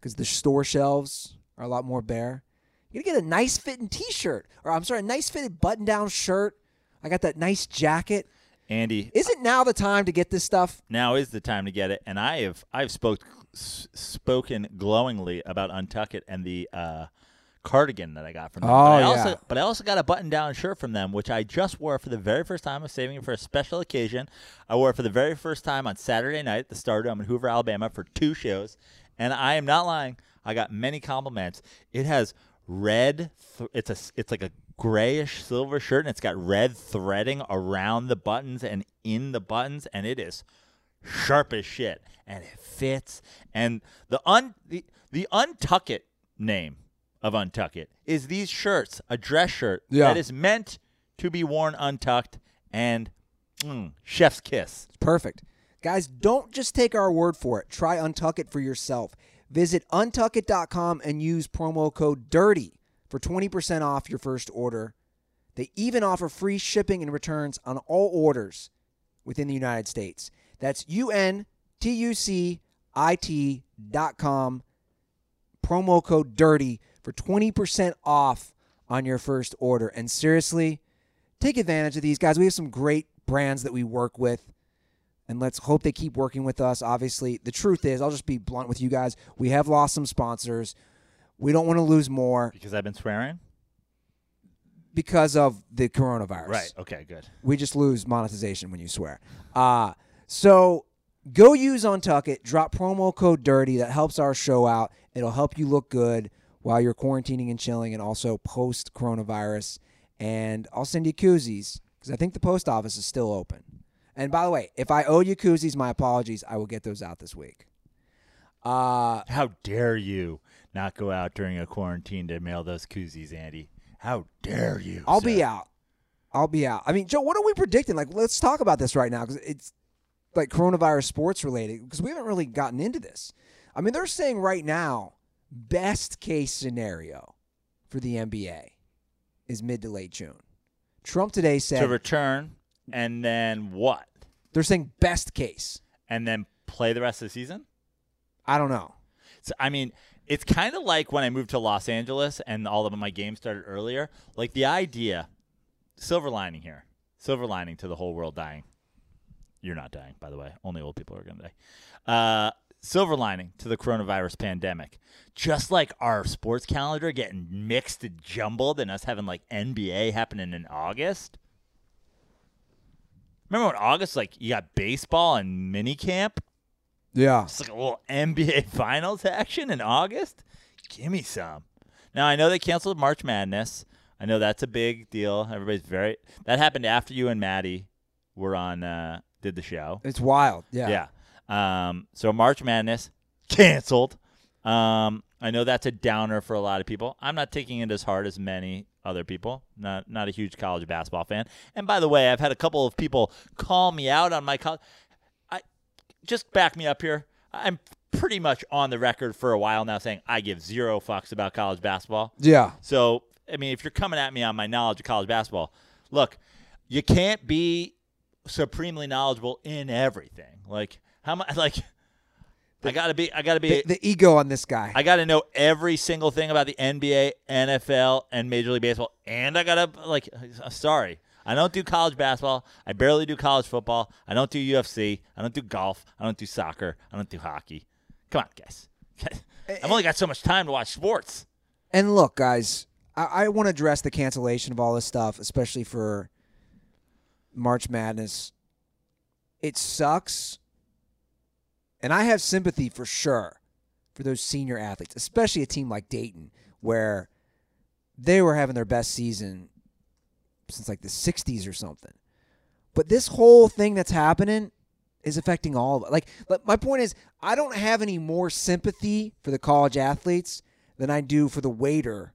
because the store shelves are a lot more bare. You're going to get a nice fitting t shirt, or I'm sorry, a nice fitted button down shirt. I got that nice jacket. Andy, Isn't now the time to get this stuff? now is the time to get it. And I have I've spoke s- spoken glowingly about Untuck It and the uh, cardigan that I got from them. Oh, but I yeah. also but I also got a button down shirt from them, which I just wore for the very first time. I'm saving it for a special occasion. I wore it for the very first time on Saturday night at the Stardome in Hoover, Alabama, for two shows, and I am not lying. I got many compliments. It has red. Th- it's a it's like a grayish silver shirt, and it's got red threading around the buttons and in the buttons, and it is sharp as shit, and it fits. And the un the the untuck it name of untuck it is these shirts, a dress shirt Yeah. that is meant to be worn untucked and mm, chef's kiss. Perfect. Guys, don't just take our word for it. Try Untuck It for yourself. Visit untuckit.com and use promo code DIRTY for 20% off your first order. They even offer free shipping and returns on all orders within the United States. That's U N T U C I T dot com. Promo code DIRTY for 20% off on your first order. And seriously, take advantage of these guys. We have some great brands that we work with and let's hope they keep working with us. Obviously, the truth is, I'll just be blunt with you guys. We have lost some sponsors. We don't want to lose more Because I've been swearing? because of the coronavirus. Right. Okay, good. We just lose monetization when you swear. Uh, so go use Untuck It. Drop promo code DIRTY. That helps our show out. It'll help you look good while you're quarantining and chilling and also post coronavirus. And I'll send you koozies because I think the post office is still open. And by the way, if I owe you koozies, my apologies. I will get those out this week. Uh, How dare you not go out during a quarantine to mail those koozies, Andy? How dare you? I'll sir. be out. I'll be out. I mean, Joe, what are we predicting? Like, let's talk about this right now because it's like coronavirus sports related because we haven't really gotten into this. I mean, they're saying right now, best case scenario for the NBA is mid to late June. Trump today said to return and then what? they're saying best case. And then play the rest of the season? I don't know. So, I mean, it's kind of like when I moved to Los Angeles and all of my games started earlier. Like the idea, silver lining here, silver lining to the whole world dying. You're not dying, by the way. Only old people are going to die. Uh, silver lining to the coronavirus pandemic. Just like our sports calendar getting mixed and jumbled and us having like NBA happening in August. Remember when August, like, you got baseball and mini camp? Yeah. It's like a little NBA Finals action in August. Give me some. Now I know they canceled March Madness. I know that's a big deal. Everybody's very. That happened after you and Maddie were on. Uh, did the show. It's wild. Yeah. Yeah. Um, so March Madness canceled. Um, I know that's a downer for a lot of people. I'm not taking it as hard as many other people. Not not a huge college basketball fan. And by the way, I've had a couple of people call me out on my college. I just back me up here. I'm pretty much on the record for a while now saying I give zero fucks about college basketball. Yeah. So, I mean, if you're coming at me on my knowledge of college basketball, look, you can't be supremely knowledgeable in everything. Like how much? Like I gotta be. I gotta be. The, the ego on this guy. I gotta know every single thing about the NBA, NFL, and Major League Baseball, and I gotta like. uh, Sorry, I don't do college basketball. I barely do college football. I don't do UFC. I don't do golf. I don't do soccer. I don't do hockey. Come on, guys. I've only got so much time to watch sports. And look, guys, I, I want to address the cancellation of all this stuff, especially for March Madness. It sucks. And I have sympathy for sure for those senior athletes, especially a team like Dayton, where they were having their best season since like the 60s or something. But this whole thing that's happening is affecting all of it. Like, my point is, I don't have any more sympathy for the college athletes than I do for the waiter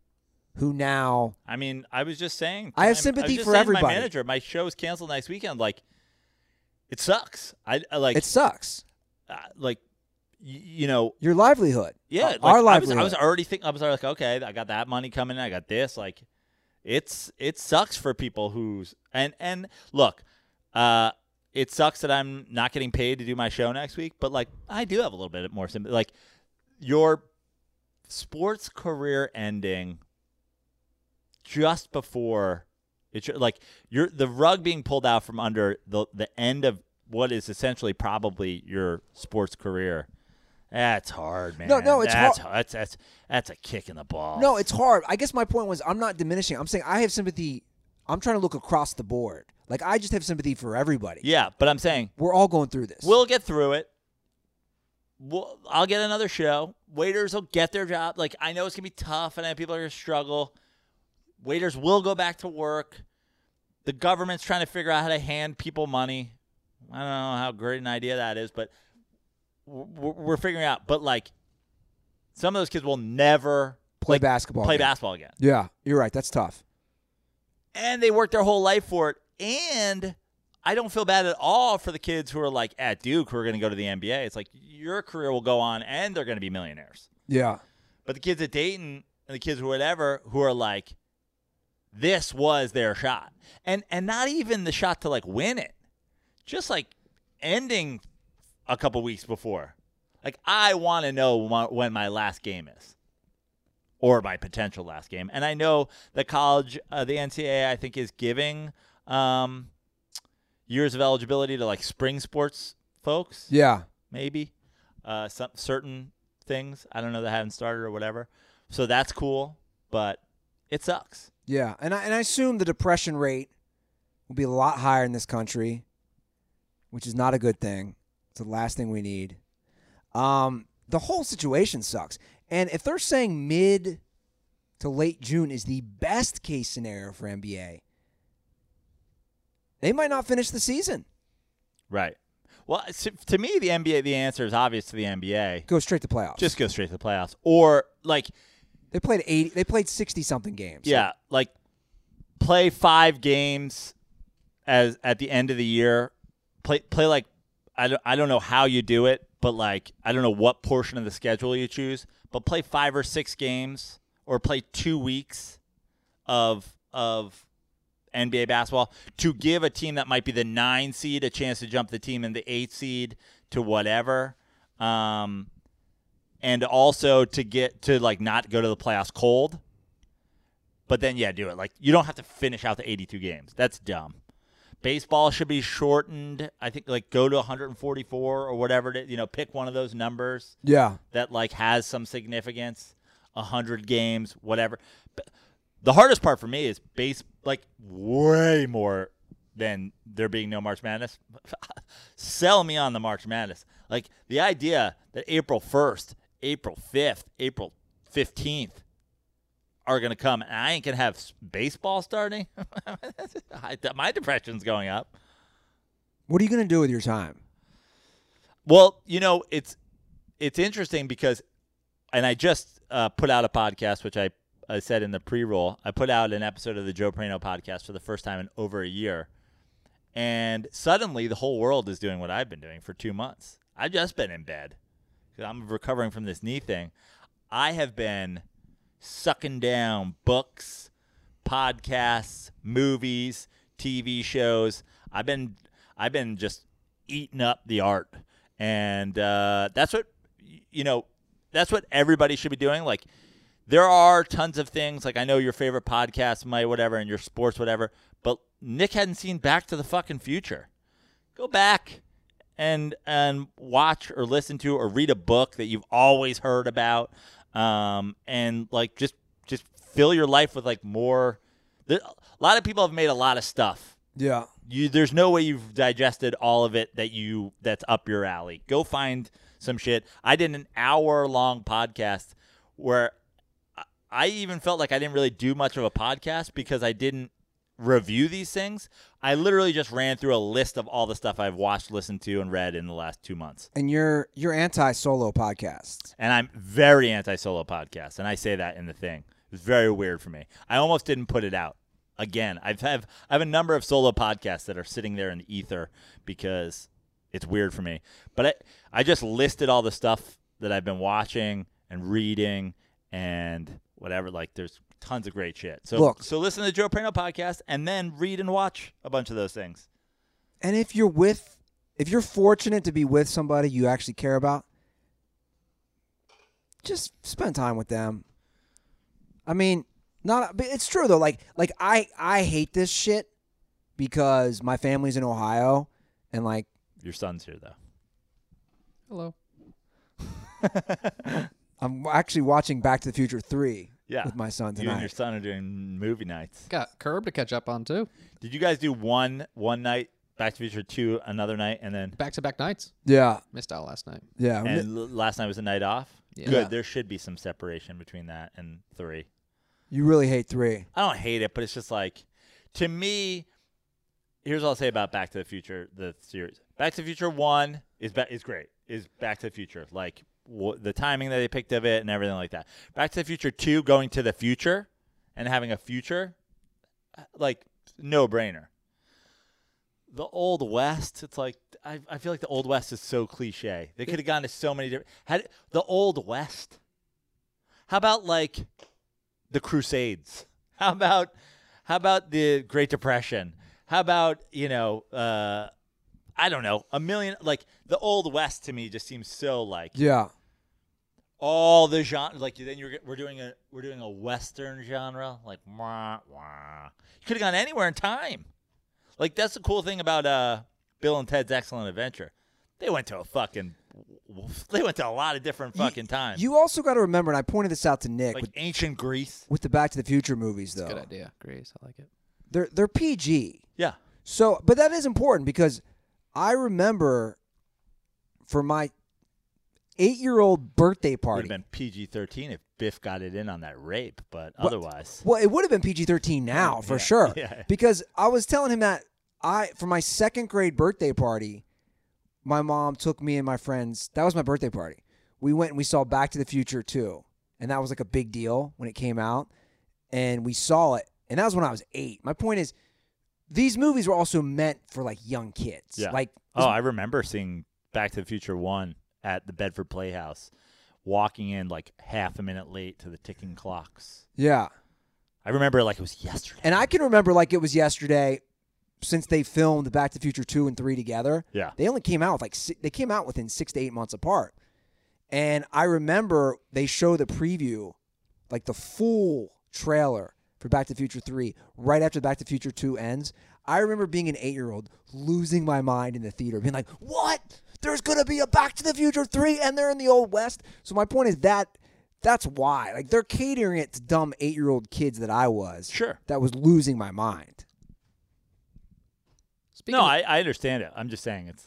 who now I mean, I was just saying. I have sympathy just for everybody. My manager, my show is canceled next weekend. Like, it sucks. I, I like. it sucks. Uh, like, you know, Your livelihood. yeah. Our- like, our I was, livelihood. I was already thinking. I was like, okay, I got that money coming. in. I got this. Like, it's it sucks for people who's and and look, uh, it sucks that I'm not getting paid to do my show next week. But like, I do have a little bit more sympathy. Like, your sports career ending just before it's like you're the rug being pulled out from under the the end of what is essentially probably your sports career. That's hard, man. No, no, it's that's, hard. That's that's that's a kick in the ball. No, it's hard. I guess my point was I'm not diminishing. I'm saying I have sympathy. I'm trying to look across the board. Like I just have sympathy for everybody. yeah, but I'm saying We're all going through this. we'll get through it. We'll, I'll get another show. Waiters will get their job. Like I know it's gonna be tough, and I know people are gonna struggle. Waiters will go back to work. The government's trying to figure out how to hand people money. I don't know how great an idea that is, but we're, we're figuring out. But like, some of those kids will never play basketball. Play again. basketball again, Yeah, you're right. That's tough. and they worked their whole life for it. And I don't feel bad at all for the kids who are like at Duke who are going to go to the NBA. It's like your career will go on, and they're going to be millionaires. Yeah. But the kids at Dayton and the kids who whatever who are like, this was their shot, and and not even the shot to like win it, just like ending a couple weeks before. Like I want to know wh- when my last game is, or my potential last game, and I know the college, uh, the NCAA, I think is giving um, years of eligibility to like spring sports folks Yeah. maybe uh, some certain things. I don't know that haven't started or whatever. So that's cool, but it sucks. Yeah. And I and I assume the depression rate will be a lot higher in this country, which is not a good thing. It's the last thing we need. Um, the whole situation sucks. And if they're saying mid to late June is the best case scenario for NBA, they might not finish the season. Right. Well, to me, the NBA, the answer is obvious to the NBA. Go straight to playoffs. Just go straight to the playoffs, or like They played eighty. They played sixty something games. Yeah, like play five games as at the end of the year. Play play like I don't I don't know how you do it, but like I don't know what portion of the schedule you choose, but play five or six games or play two weeks of of NBA basketball to give a team that might be the nine seed a chance to jump the team in the eight seed to whatever. Um, and also to get to like not go to the playoffs cold. But then yeah, do it. Like you don't have to finish out the 82 games. That's dumb. Baseball should be shortened. I think like go to 144 or whatever. To, you know, pick one of those numbers Yeah. that like has some significance. 100 games, whatever. But the hardest part for me is base like way more than there being no March Madness. Sell me on the March Madness. Like the idea that April 1st, April 5th, April 15th are going to come and I ain't going to have baseball starting. My depression's going up. What are you gonna do with your time? Well, you know, it's it's interesting because, and I just uh, put out a podcast, which I, I said in the pre-roll. I put out an episode of the Joe Praino podcast for the first time in over a year, and suddenly the whole world is doing what I've been doing for two months. I've just been in bed 'cause I'm recovering from this knee thing. I have been sucking down books, podcasts, movies, TV shows. I've been I've been just eating up the art, and uh, that's what you know. That's what everybody should be doing. Like there are tons of things. Like I know your favorite podcast my whatever, and your sports whatever. But Nick hadn't seen Back to the fucking Future. Go back and and watch or listen to or read a book that you've always heard about, um, and like just just fill your life with like more. There, a lot of people have made a lot of stuff. Yeah. You there's no way you've digested all of it that you that's up your alley. Go find some shit. I did an hour long podcast where I- I even felt like I didn't really do much of a podcast because I didn't review these things. I literally just ran through a list of all the stuff I've watched, listened to, and read in the last two months. And you're you're anti solo podcasts. And I'm very anti solo podcasts, and I say that in the thing. It's very weird for me. I almost didn't put it out. Again, I've have I have a number of solo podcasts that are sitting there in the ether because it's weird for me. But I I just listed all the stuff that I've been watching and reading and whatever. Like there's tons of great shit. So Look. so listen to the Joe Praino podcast and then read and watch a bunch of those things. And if you're with if you're fortunate to be with somebody you actually care about, just spend time with them. I mean, not but it's true though. Like like I I hate this shit because my family's in Ohio and like Your son's here though. Hello. I'm actually watching Back to the Future 3 Yeah. with my son You and your son are doing movie nights. Got Curb to catch up on too. Did you guys do one one night, Back to the Future two another night, and then Back to back nights. yeah. Missed out last night. Yeah. and l- last night was a night off? Yeah. Good. There should be some separation between that and three. you really hate 3. I don't hate it, but it's just like to me. Here's what I'll say about Back to the Future, the series. Back to the Future one is ba- is great. Is Back to the Future like the timing that they picked of it and everything like that. Back to the Future two, going to the future and having a future, like no brainer. The Old West, it's like I, I feel like the Old West is so cliche. They could have gone to so many different. Had the Old West. How about like the Crusades? How about how about the Great Depression? How about you know uh, I don't know a million like the Old West to me just seems so like Yeah. All the genre like then you're we're doing a we're doing a western genre like wah, wah. you could have gone anywhere in time like that's the cool thing about uh bill and ted's excellent adventure they went to a fucking they went to a lot of different fucking times You also got to remember and I pointed this out to Nick like with, ancient greece with the Back to the Future movies though. Good idea, Greece. I like it. They're they're PG. yeah So, but that is important because I remember for my eight year old birthday party. would have been pg-13 if biff got it in on that rape but Well- otherwise Well, it would have been PG thirteen now for Yeah, sure. yeah. Because I was telling him that I for my second grade birthday party, my mom took me and my friends. That was my birthday party. We went and we saw Back to the Future too, and that was like a big deal when it came out, and we saw it, and that was when I was eight. My point is, these movies were also meant for like young kids. Yeah. Like, Oh, I remember seeing Back to the Future 1 at the Bedford Playhouse, walking in like half a minute late to the ticking clocks. yeah. I remember like it was yesterday. And I can remember like it was yesterday, since they filmed Back to the Future two and three together. Yeah. They only came out like they came out within six to eight months apart. And I remember they show the preview, like the full trailer for Back to the Future three, right after Back to the Future two ends. I remember being an eight year old losing my mind in the theater, being like, "What? There's gonna be a Back to the Future three, and they're in the old west." So my point is that that's why, like, they're catering it to dumb eight year old kids that I was Sure. that was losing my mind. Speaking No, of- I, I understand it. I'm just saying it's,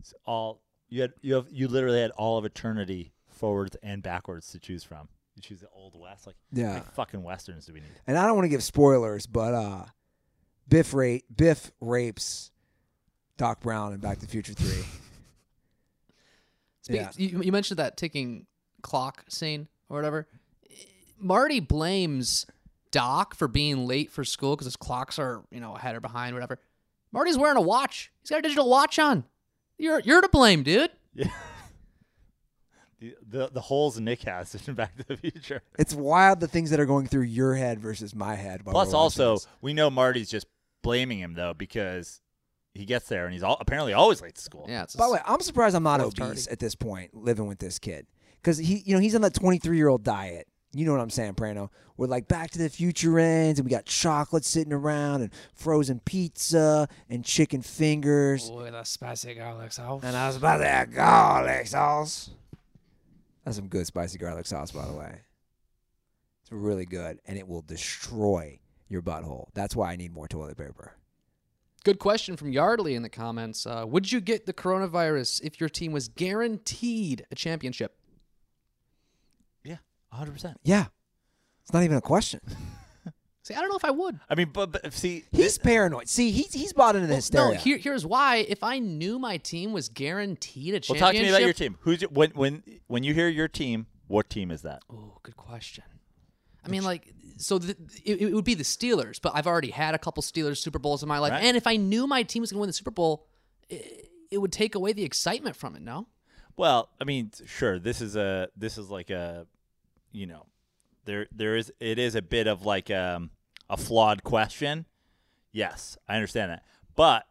it's all you had. You have you literally had all of eternity forwards and backwards to choose from. You choose the old west. Like, Yeah. many fucking westerns do we need? And I don't want to give spoilers, but uh, Biff ra- Biff rapes Doc Brown in Back to the Future Three. Speak- yeah. you, you mentioned that ticking clock scene or whatever. Marty blames Doc for being late for school because his clocks are, you know, ahead or behind, whatever. Marty's wearing a watch. He's got a digital watch on. You're you're to blame, dude. Yeah. the, the the holes Nick has in Back to the Future. It's wild the things that are going through your head versus my head. Plus, also, this. we know Marty's just blaming him though because he gets there and he's all, apparently always late to school. Yeah, it's By the way, I'm surprised I'm not obese tardy. at this point, living with this kid, because he, you know, he's on that 23 year old diet. You know what I'm saying, Praino? We're like Back to the Future ends, and we got chocolate sitting around, and frozen pizza, and chicken fingers. with a spicy garlic sauce. And I was about to add garlic sauce. That's some good spicy garlic sauce, by the way. It's really good, and it will destroy your butthole. That's why I need more toilet paper. Good question from Yardley in the comments. Uh, would you get the coronavirus if your team was guaranteed a championship? yeah, 100. percent Yeah, it's not even a question. See, I don't know if I would. I mean, but, but see, He's paranoid. See, he's he's bought into the No, here, here's why. If I knew my team was guaranteed a championship, well, championship, talk to me about your team. Who's your, when when when you hear your team? What team is that? Oh, good question. I mean, like, so the, it, it would be the Steelers, but I've already had a couple Steelers Super Bowls in my life, Right. and if I knew my team was going to win the Super Bowl, it, it would take away the excitement from it. No, Well, I mean, sure. This is a this is like a, you know, there there is it is a bit of like um, a flawed question. Yes, I understand that, but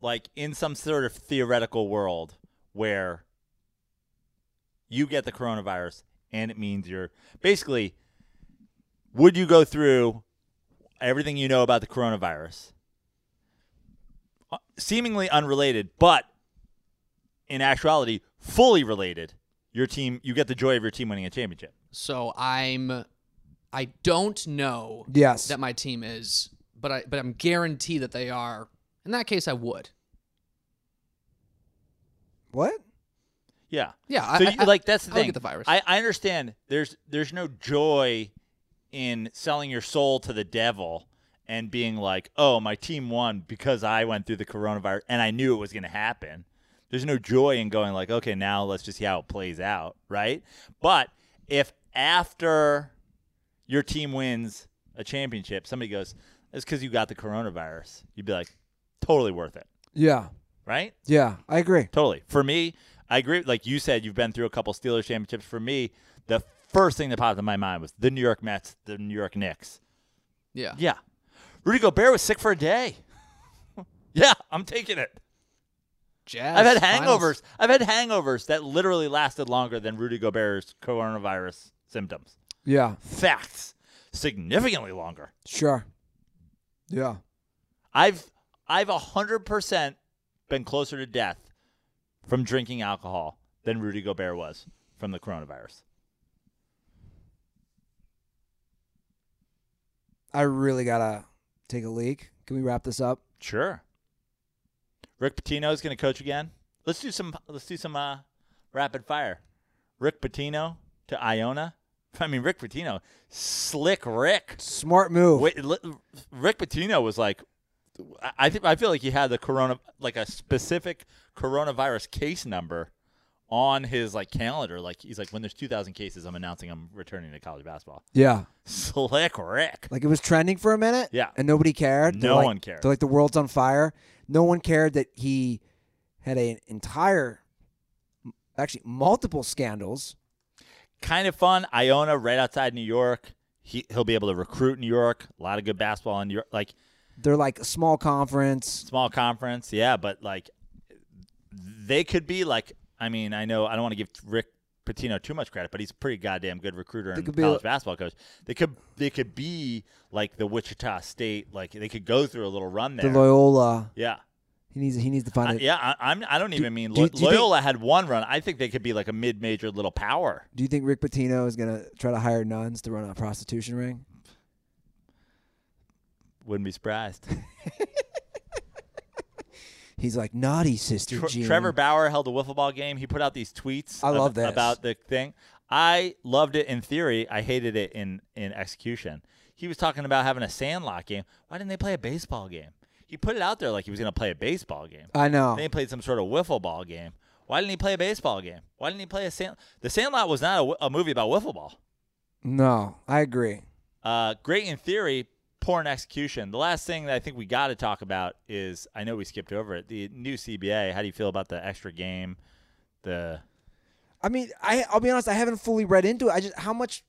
like in some sort of theoretical world where you get the coronavirus and it means you're basically, would you go through everything you know about the coronavirus, uh, seemingly unrelated, but in actuality fully related your team you get the joy of your team winning a championship so I'm, I don't know yes. that my team is, but I, but I'm guaranteed that they are. In that case, I would. what? yeah Yeah, so I, you, I- like that's the I would thing get the virus. I, I understand there's there's no joy in selling your soul to the devil and being like oh my team won because i went through the coronavirus and i knew it was going to happen there's no joy in going like okay now let's just see how it plays out right but if after your team wins a championship somebody goes it's because you got the coronavirus you'd be like totally worth it Yeah. right Yeah, I agree. Totally. For me, I agree. Like you said, you've been through a couple Steelers championships. For me, the first thing that popped in my mind was the New York Mets, the New York Knicks. yeah. Yeah. Rudy Gobert was sick for a day. yeah, I'm taking it. Jazz. I've had finals. hangovers. I've had hangovers that literally lasted longer than Rudy Gobert's coronavirus symptoms. Yeah, Facts. Significantly longer. sure. Yeah. I've I've a hundred percent been closer to death from drinking alcohol than Rudy Gobert was from the coronavirus. I really gotta take a leak. Can we wrap this up? Sure. Rick Pitino is going to coach again. Let's do some. Let's do some uh, rapid fire. Rick Pitino to Iona. I mean, Rick Pitino, slick Rick. Smart move. Wait, Rick Pitino was like, I think I feel like he had the corona, like a specific coronavirus case number on his like calendar. Like he's like, when there's 2,000 cases, I'm announcing I'm returning to college basketball. Yeah. Slick Rick. Like it was trending for a minute. Yeah. And nobody cared. No like- one cared. They're like the world's on fire. No one cared that he had an entire, actually multiple scandals. Kind of fun. Iona, right outside New York. He he'll be able to recruit New York. A lot of good basketball in New York. Like They're like a small conference. small conference, yeah, but like they could be like. I mean, I know I don't want to give Rick Pitino too much credit, but he's a pretty goddamn good recruiter and college a- basketball coach. They could they could be like the Wichita State, like they could go through a little run there. The. Loyola. yeah. He needs. He needs to find I, it. yeah, I, I'm. I don't even mean do Lo- do you think- Loyola had one run. I think they could be like a mid-major little power. Do you think Rick Pitino is gonna try to hire nuns to run a prostitution ring? Wouldn't be surprised. He's like naughty sister Tre- Jean. Trevor Bauer held a wiffle ball game. He put out these tweets. I love ab- this. about the thing. I loved it in theory. I hated it in in execution. He was talking about having a sandlot game. Why didn't they play a baseball game? He put it out there like he was going to play a baseball game. I know. Then he played some sort of wiffle ball game. Why didn't he play a baseball game? Why didn't he play a sand? The Sandlot was not a, a movie about wiffle ball. No, I agree. Uh, great in theory, poor in execution. The last thing that I think we got to talk about is I know we skipped over it. The new CBA. How do you feel about the extra game? The I mean, I I'll be honest, I haven't fully read into it. I just how much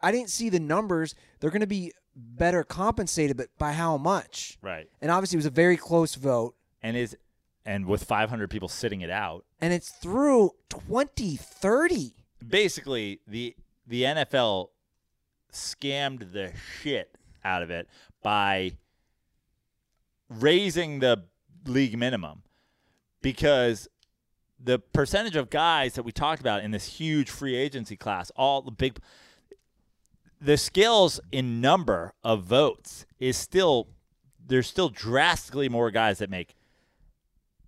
I didn't see the numbers. They're going to be better compensated, but by how much? right And obviously, it was a very close vote, and is and with 500 people sitting it out, and it's through 2030. basically the the NFL scammed the shit out of it by raising the league minimum because the percentage of guys that we talked about in this huge free agency class, all the big the skills in number of votes is still there's still drastically more guys that make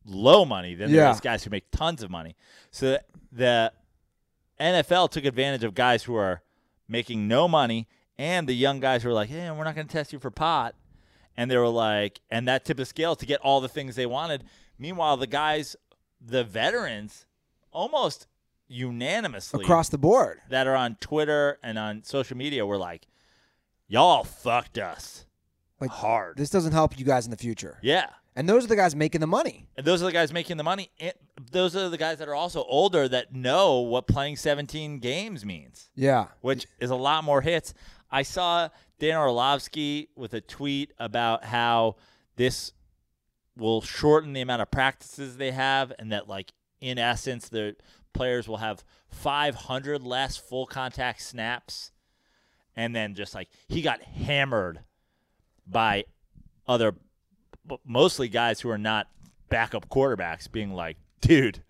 low money than there Yeah. is guys who make tons of money. So the NFL took advantage of guys who are making no money and the young guys were like, "Hey, we're not going to test you for pot." And they were like, and that tip of scale to get all the things they wanted. Meanwhile, the guys, the veterans, almost unanimously across the board. that are on Twitter and on social media were like, "Y'all fucked us Like hard." This doesn't help you guys in the future. yeah, And those are the guys making the money. and those are the guys making the money. And those are the guys that are also older that know what playing 17 games means, Yeah. which is a lot more hits. I saw Dan Orlovsky with a tweet about how this will shorten the amount of practices they have, and that like in essence the players will have 500 less full contact snaps, and then just like he got hammered by other, mostly guys who are not backup quarterbacks, being like, dude.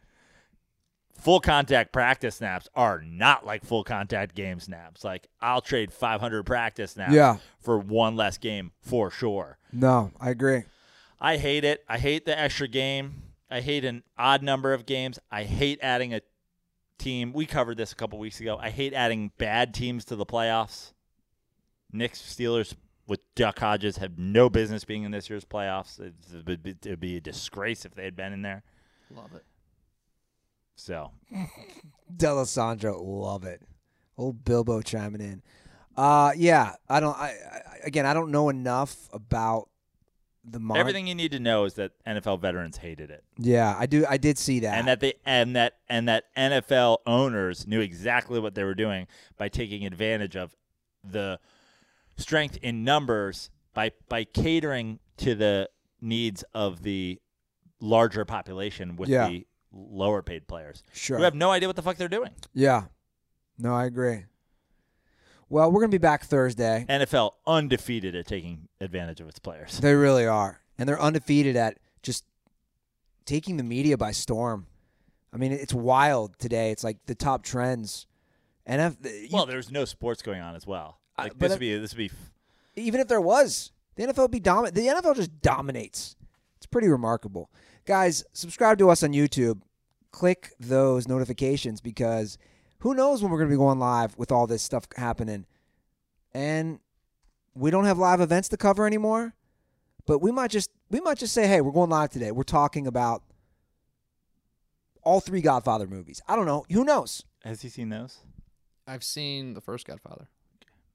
Full contact practice snaps are not like full contact game snaps. Like I'll trade 500 practice snaps Yeah. for one less game for sure. No, I agree. I hate it. I hate the extra game. I hate an odd number of games. I hate adding a team. We covered this a couple weeks ago. I hate adding bad teams to the playoffs. Knicks, Steelers with Duck Hodges have no business being in this year's playoffs. It would be, it would be a disgrace if they had been in there. Love it. So Delisandro, love it. Old Bilbo chiming in. Uh, yeah, I don't. I, I again, I don't know enough about the mon- everything you need to know is that NFL veterans hated it. Yeah, I do. I did see that. and that they and that and that NFL owners knew exactly what they were doing by taking advantage of the strength in numbers by by catering to the needs of the larger population with Yeah. the lower paid players sure. who have no idea what the fuck they're doing. yeah. No, I agree. Well, we're gonna be back Thursday. NFL undefeated at taking advantage of its players. They really are, and they're undefeated at just taking the media by storm. I mean, it's wild today. It's like the top trends. And if, you- Well, there's no sports going on as well. Like this would be this would be even if there was, the NFL would be dominant. The NFL just dominates. It's pretty remarkable. Guys, subscribe to us on YouTube. Click those notifications because who knows when we're going to be going live with all this stuff happening. And we don't have live events to cover anymore, but we might just we might just say, "Hey, we're going live today. We're talking about all three Godfather movies. I don't know. Who knows? Has he seen those? I've seen the first Godfather.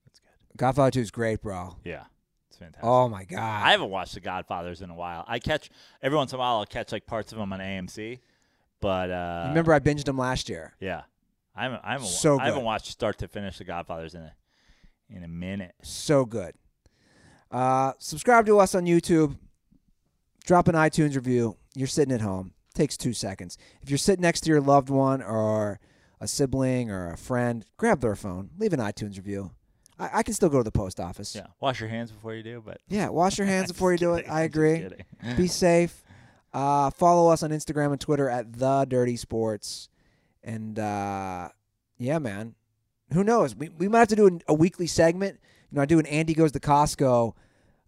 That's good. Godfather 2 is great, bro. Yeah, it's fantastic. Oh my god. I haven't watched The Godfathers in a while. I catch every once in a while. I'll catch like parts of them on AMC, but uh, Remember I binged them last year. Yeah, I haven't. I haven't, wa- So I haven't watched start to finish The Godfathers in a in a minute. So good. Uh, subscribe to us on YouTube. Drop an iTunes review. You're sitting at home. Takes two seconds. If you're sitting next to your loved one or a sibling or a friend, grab their phone. Leave an iTunes review. I, I can still go to the post office. Yeah, wash your hands before you do. But Yeah, wash your hands before you do it. Kidding, I I'm agree. Be safe. Uh, follow us on Instagram and Twitter at the Dirty Sports. And uh, yeah, man, who knows? We we might have to do an, a weekly segment. You know, I do an Andy goes to Costco.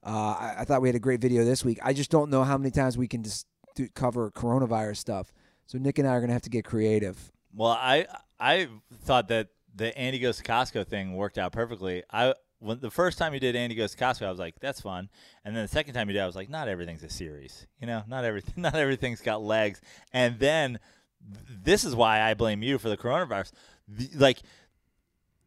Uh, I, I thought we had a great video this week. I just don't know how many times we can just do, cover coronavirus stuff. So Nick and I are gonna have to get creative. Well, I I thought that the Andy goes to Costco thing worked out perfectly. I when the first time you did Andy goes to Costco, I was like, that's fun. And then the second time you did, I was like, not everything's a series. You know, not everything, not everything's got legs. And then th- this is why I blame you for the coronavirus. The, like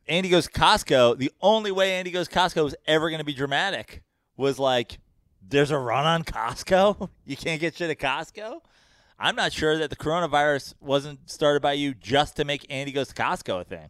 Andy goes to Costco. The only way Andy goes Costco was ever going to be dramatic was like, there's a run on Costco. You can't get shit at Costco. I'm not sure that the coronavirus wasn't started by you just to make Andy goes to Costco a thing.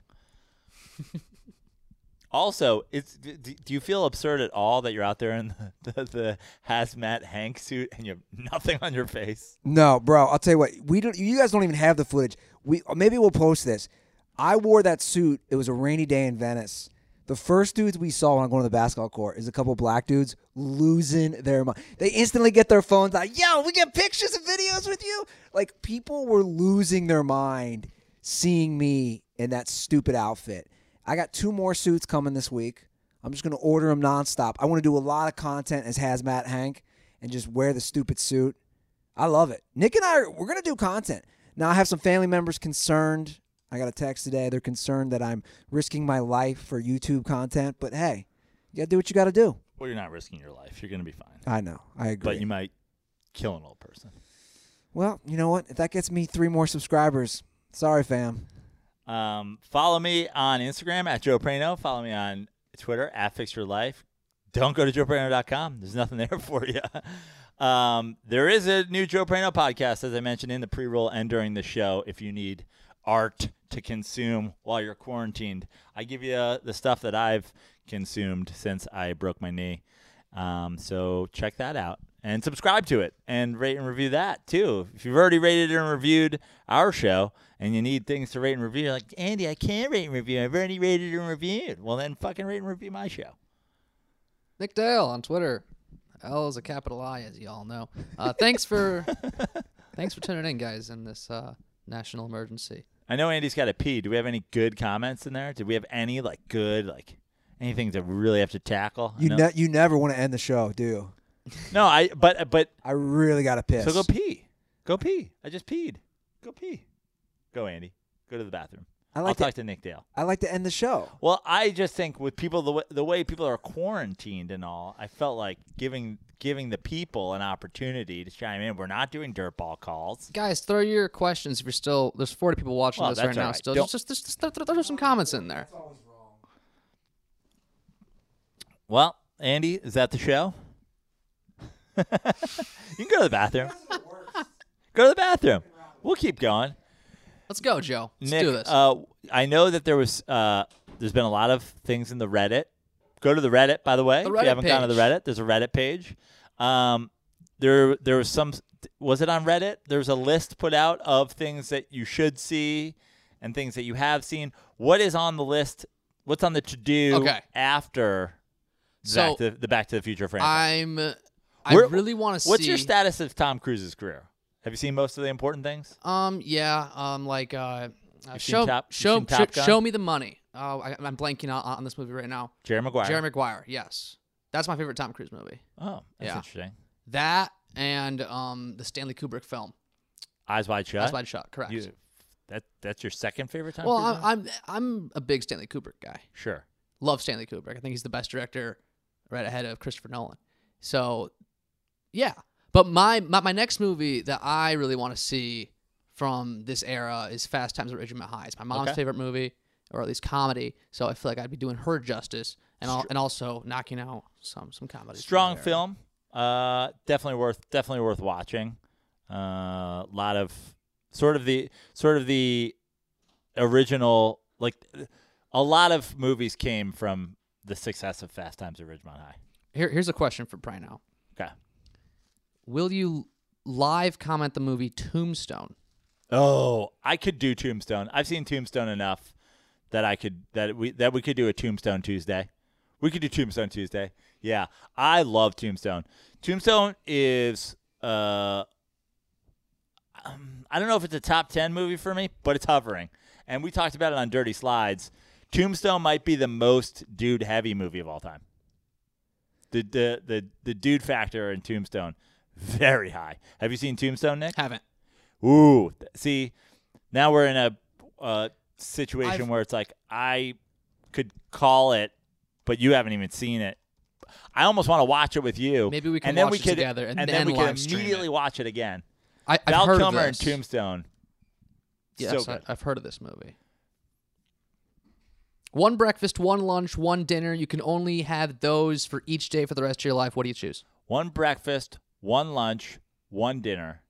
Also, it's d- d- do you feel absurd at all that you're out there in the, the, the hazmat Hank suit and you have nothing on your face? No, bro. I'll tell you what. We don't. You guys don't even have the footage. We uh, maybe we'll post this. I wore that suit. It was a rainy day in Venice. The first dudes we saw when I go to the basketball court is a couple black dudes losing their mind. They instantly get their phones out. Yo, we get pictures and videos with you. Like people were losing their mind seeing me in that stupid outfit. I got two more suits coming this week. I'm just gonna order them nonstop. I want to do a lot of content as Hazmat Hank and just wear the stupid suit. I love it. Nick and I are, we're gonna do content. Now I have some family members concerned. I got a text today. They're concerned that I'm risking my life for YouTube content, but hey, you gotta do what you gotta do. Well, you're not risking your life. You're going to be fine. I know. I agree. But you might kill an old person. well, you know what? If that gets me three more subscribers, sorry, fam. Um, follow me on Instagram at Joe Praino. Follow me on Twitter at Fix Your Life. Don't go to joepraino.com. There's nothing there for you. Um, there is a new Joe Praino podcast, as I mentioned in the pre-roll and during the show. If you need art to consume while you're quarantined, I give you uh, the stuff that I've consumed since I broke my knee. Um, so check that out and subscribe to it and rate and review that too. If you've already rated and reviewed our show and you need things to rate and review, you're like Andy, I can't rate and review. I've already rated and reviewed. Well, then fucking rate and review my show. Nick Dale on Twitter. L is a capital I, as you all know. Uh, thanks for thanks for tuning in, guys, in this uh, national emergency. I know Andy's got a pee. Do we have any good comments in there? Did we have any like good like anything that we really have to tackle? You ne- you never want to end the show, do you? No, I but but I really got to piss. so go pee, go pee. I just peed. Go pee. Go Andy. Go to the bathroom. I I'll like to, talk to Nick Dale. I like to end the show. Well, I just think with people the way, the way people are quarantined and all, I felt like giving giving the people an opportunity to chime in. We're not doing dirtball calls. Guys, throw your questions if you're still. There's 40 people watching Well, this that's right all now. right. Still, Don't- just just, just throw, throw some comments in there. Well, Andy, is that the show? you can go to the bathroom. go to the bathroom. We'll keep going. Let's go, Joe. Let's Nick, do this. Uh, I know that there was uh, there's been a lot of things in the Reddit. Go to the Reddit, by the way. The if you haven't gone to the. Reddit, there's a Reddit page. Um, there there was some. Was it on Reddit? There's a list put out of things that you should see and things that you have seen. What is on the list? What's on the to do Okay. after So, back to, the Back to the Future franchise? I'm. I Where- really want to see. What's your status of Tom Cruise's career? Have you seen most of the important things? Um. Yeah. Um. Like. Uh. uh, show Top- show Top sh- show me the money. Oh, I, I'm blanking on, on this movie right now. Jerry Maguire. Jerry Maguire. Yes, that's my favorite Tom Cruise movie. Oh, that's Yeah. interesting. That and um the Stanley Kubrick film. Eyes Wide Shut. Eyes Wide Shut. Correct. You, that that's your second favorite Tom well, Cruise I'm, movie? I'm I'm a big Stanley Kubrick guy. sure. Love Stanley Kubrick. I think he's the best director, right ahead of Christopher Nolan. So, yeah. But my my, my next movie that I really want to see from this era is Fast Times at Ridgemont High. It's my mom's Okay. favorite movie, or at least comedy. So I feel like I'd be doing her justice, and al- and also knocking out some some comedy. Strong film. Uh, definitely worth definitely worth watching. A uh, lot of sort of the sort of the original like a lot of movies came from the success of Fast Times at Ridgemont High. Here, here's a question for Praino. Okay. Will you live comment the movie Tombstone? Oh, I could do Tombstone. I've seen Tombstone enough that I could that we that we could do a Tombstone Tuesday. We could do Tombstone Tuesday. Yeah, I love Tombstone. Tombstone is uh, um, I don't know if it's a top ten movie for me, but it's hovering. And we talked about it on Dirty Slides. Tombstone might be the most dude heavy movie of all time. The the the the dude factor in Tombstone very high. Have you seen Tombstone, Nick? Haven't. Ooh, th- see, now we're in a uh, situation I've- where it's like I could call it, but you haven't even seen it. I almost want to watch it with you. Maybe we can and then watch we it could, together and then, then we could live stream it. immediately watch it again. I, I've Val heard Kilmer of and this. Tombstone. Yes, so I, good. I've heard of this movie. One breakfast, one lunch, one dinner. You can only have those for each day for the rest of your life. What do you choose? One breakfast, one lunch, one dinner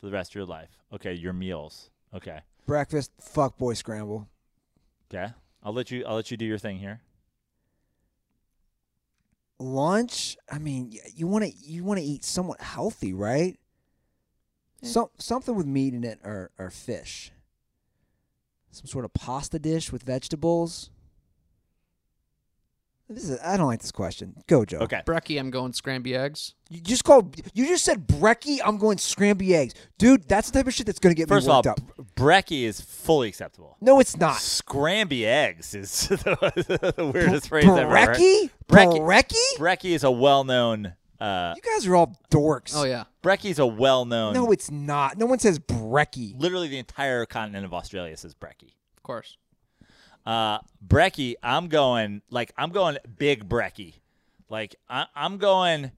for the rest of your life. Okay, your meals. Okay, Breakfast, fuck boy scramble. okay. I'll let you. I'll let you do your thing here. Lunch, I mean, you want to you want to eat somewhat healthy, right? Eh. Some something with meat in it or or fish. Some sort of pasta dish with vegetables. This is I don't like this question. Go, Joe. Okay. Brekkie, I'm going scramby eggs. You just called. You just said brekkie. I'm going scramby eggs, dude. That's the type of shit that's gonna get First me of all, worked up. Brekkie is fully acceptable. No, it's not. Scramby eggs is the, the weirdest phrase I've ever heard. Brekkie. Brekkie. Brekkie. Brekkie is a well-known. Uh, You guys are all dorks. Oh yeah, Brekkie is a well-known. No, it's not. No one says brekkie. literally the entire continent of Australia says Brekkie. of course. Uh, Brekkie, I'm going like I'm going big Brekkie. Like I, I'm going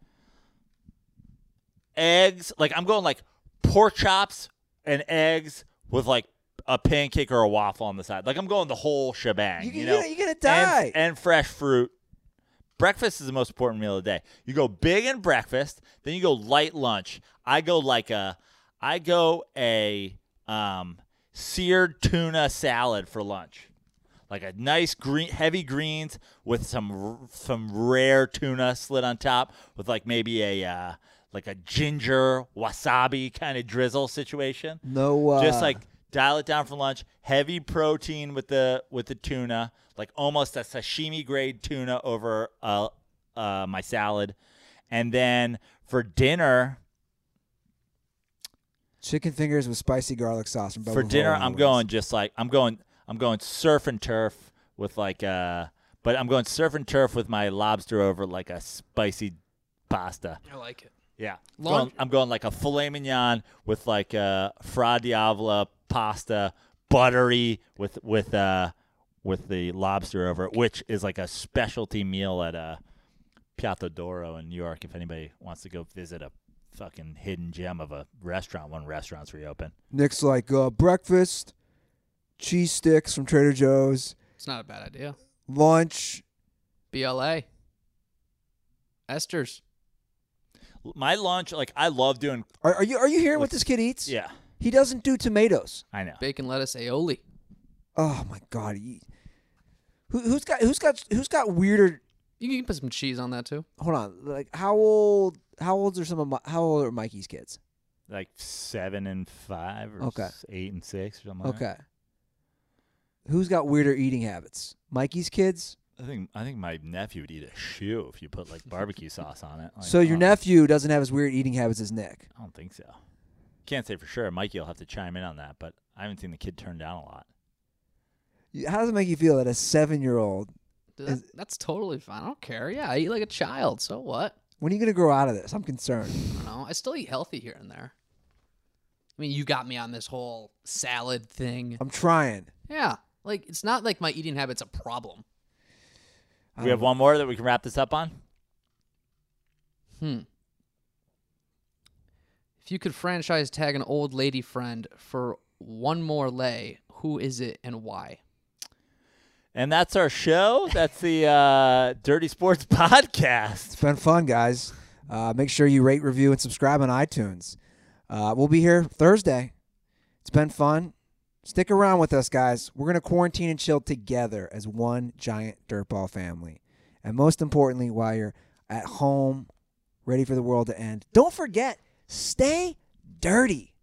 eggs. Like I'm going like pork chops and eggs with like a pancake or a waffle on the side. Like I'm going the whole shebang. You- You, you're know, you're gonna And- die. And, fresh fruit. Breakfast is the most important meal of the day. You go big in breakfast, then you go light lunch. I go like a, I go a um, seared tuna salad for lunch like a nice green heavy greens with some some rare tuna slid on top with like maybe a uh, like a ginger wasabi kind of drizzle situation. No, uh, Just like dial it down for lunch. Heavy protein with the with the tuna, like almost a sashimi grade tuna over uh, uh, my salad, and then for dinner. chicken fingers with spicy garlic sauce and for dinner i'm going just like i'm going i'm going surf and turf with like uh but i'm going surf and turf with my lobster over like a spicy pasta. I like it. yeah. I'm going, I'm going like a filet mignon with like a fra diavola pasta buttery with with uh with the lobster over it which is like a specialty meal at uh Piatto d'Oro in New York if anybody wants to go visit a fucking hidden gem of a restaurant when restaurants reopen Nick's like uh, breakfast, cheese sticks from Trader Joe's, It's not a bad idea. lunch. BLA. Esther's. my lunch like i love doing Are, are you are you hearing what this kid eats? yeah He doesn't do tomatoes. i know Bacon, lettuce, aioli. Oh my god. He, who, who's got who's got who's got weirder? You can put some cheese on that too. Hold on. Like how old? How old are some of my, how old are Mikey's kids? like seven and five or Okay. s- eight and six or something like Okay. Who's got weirder eating habits? Mikey's kids. i think i think my nephew would eat a shoe if you put like barbecue sauce on it Like, so your um, nephew doesn't have as weird eating habits as Nick. i don't think so can't say for sure mikey will have to chime in on that but i haven't seen the kid turn down a lot How does it make you feel that a seven year old? Dude, that- that's totally fine. I don't care. Yeah, I eat like a child. So what? When are you gonna grow out of this? I'm concerned. I don't know. I still eat healthy here and there. I mean, you got me on this whole salad thing. I'm trying. Yeah, like it's not like my eating habit's a problem. We have one more that we can wrap this up on Hmm. If you could franchise tag an old lady friend for one more lay, who is it and why? And that's our show. That's the uh, Dirty Sports Podcast. It's been fun, guys. Uh, make sure you rate, review, and subscribe on iTunes. Uh, we'll be here Thursday. It's been fun. Stick around with us, guys. We're going to quarantine and chill together as one giant dirtball family. And most importantly, while you're at home, ready for the world to end, don't forget, stay dirty.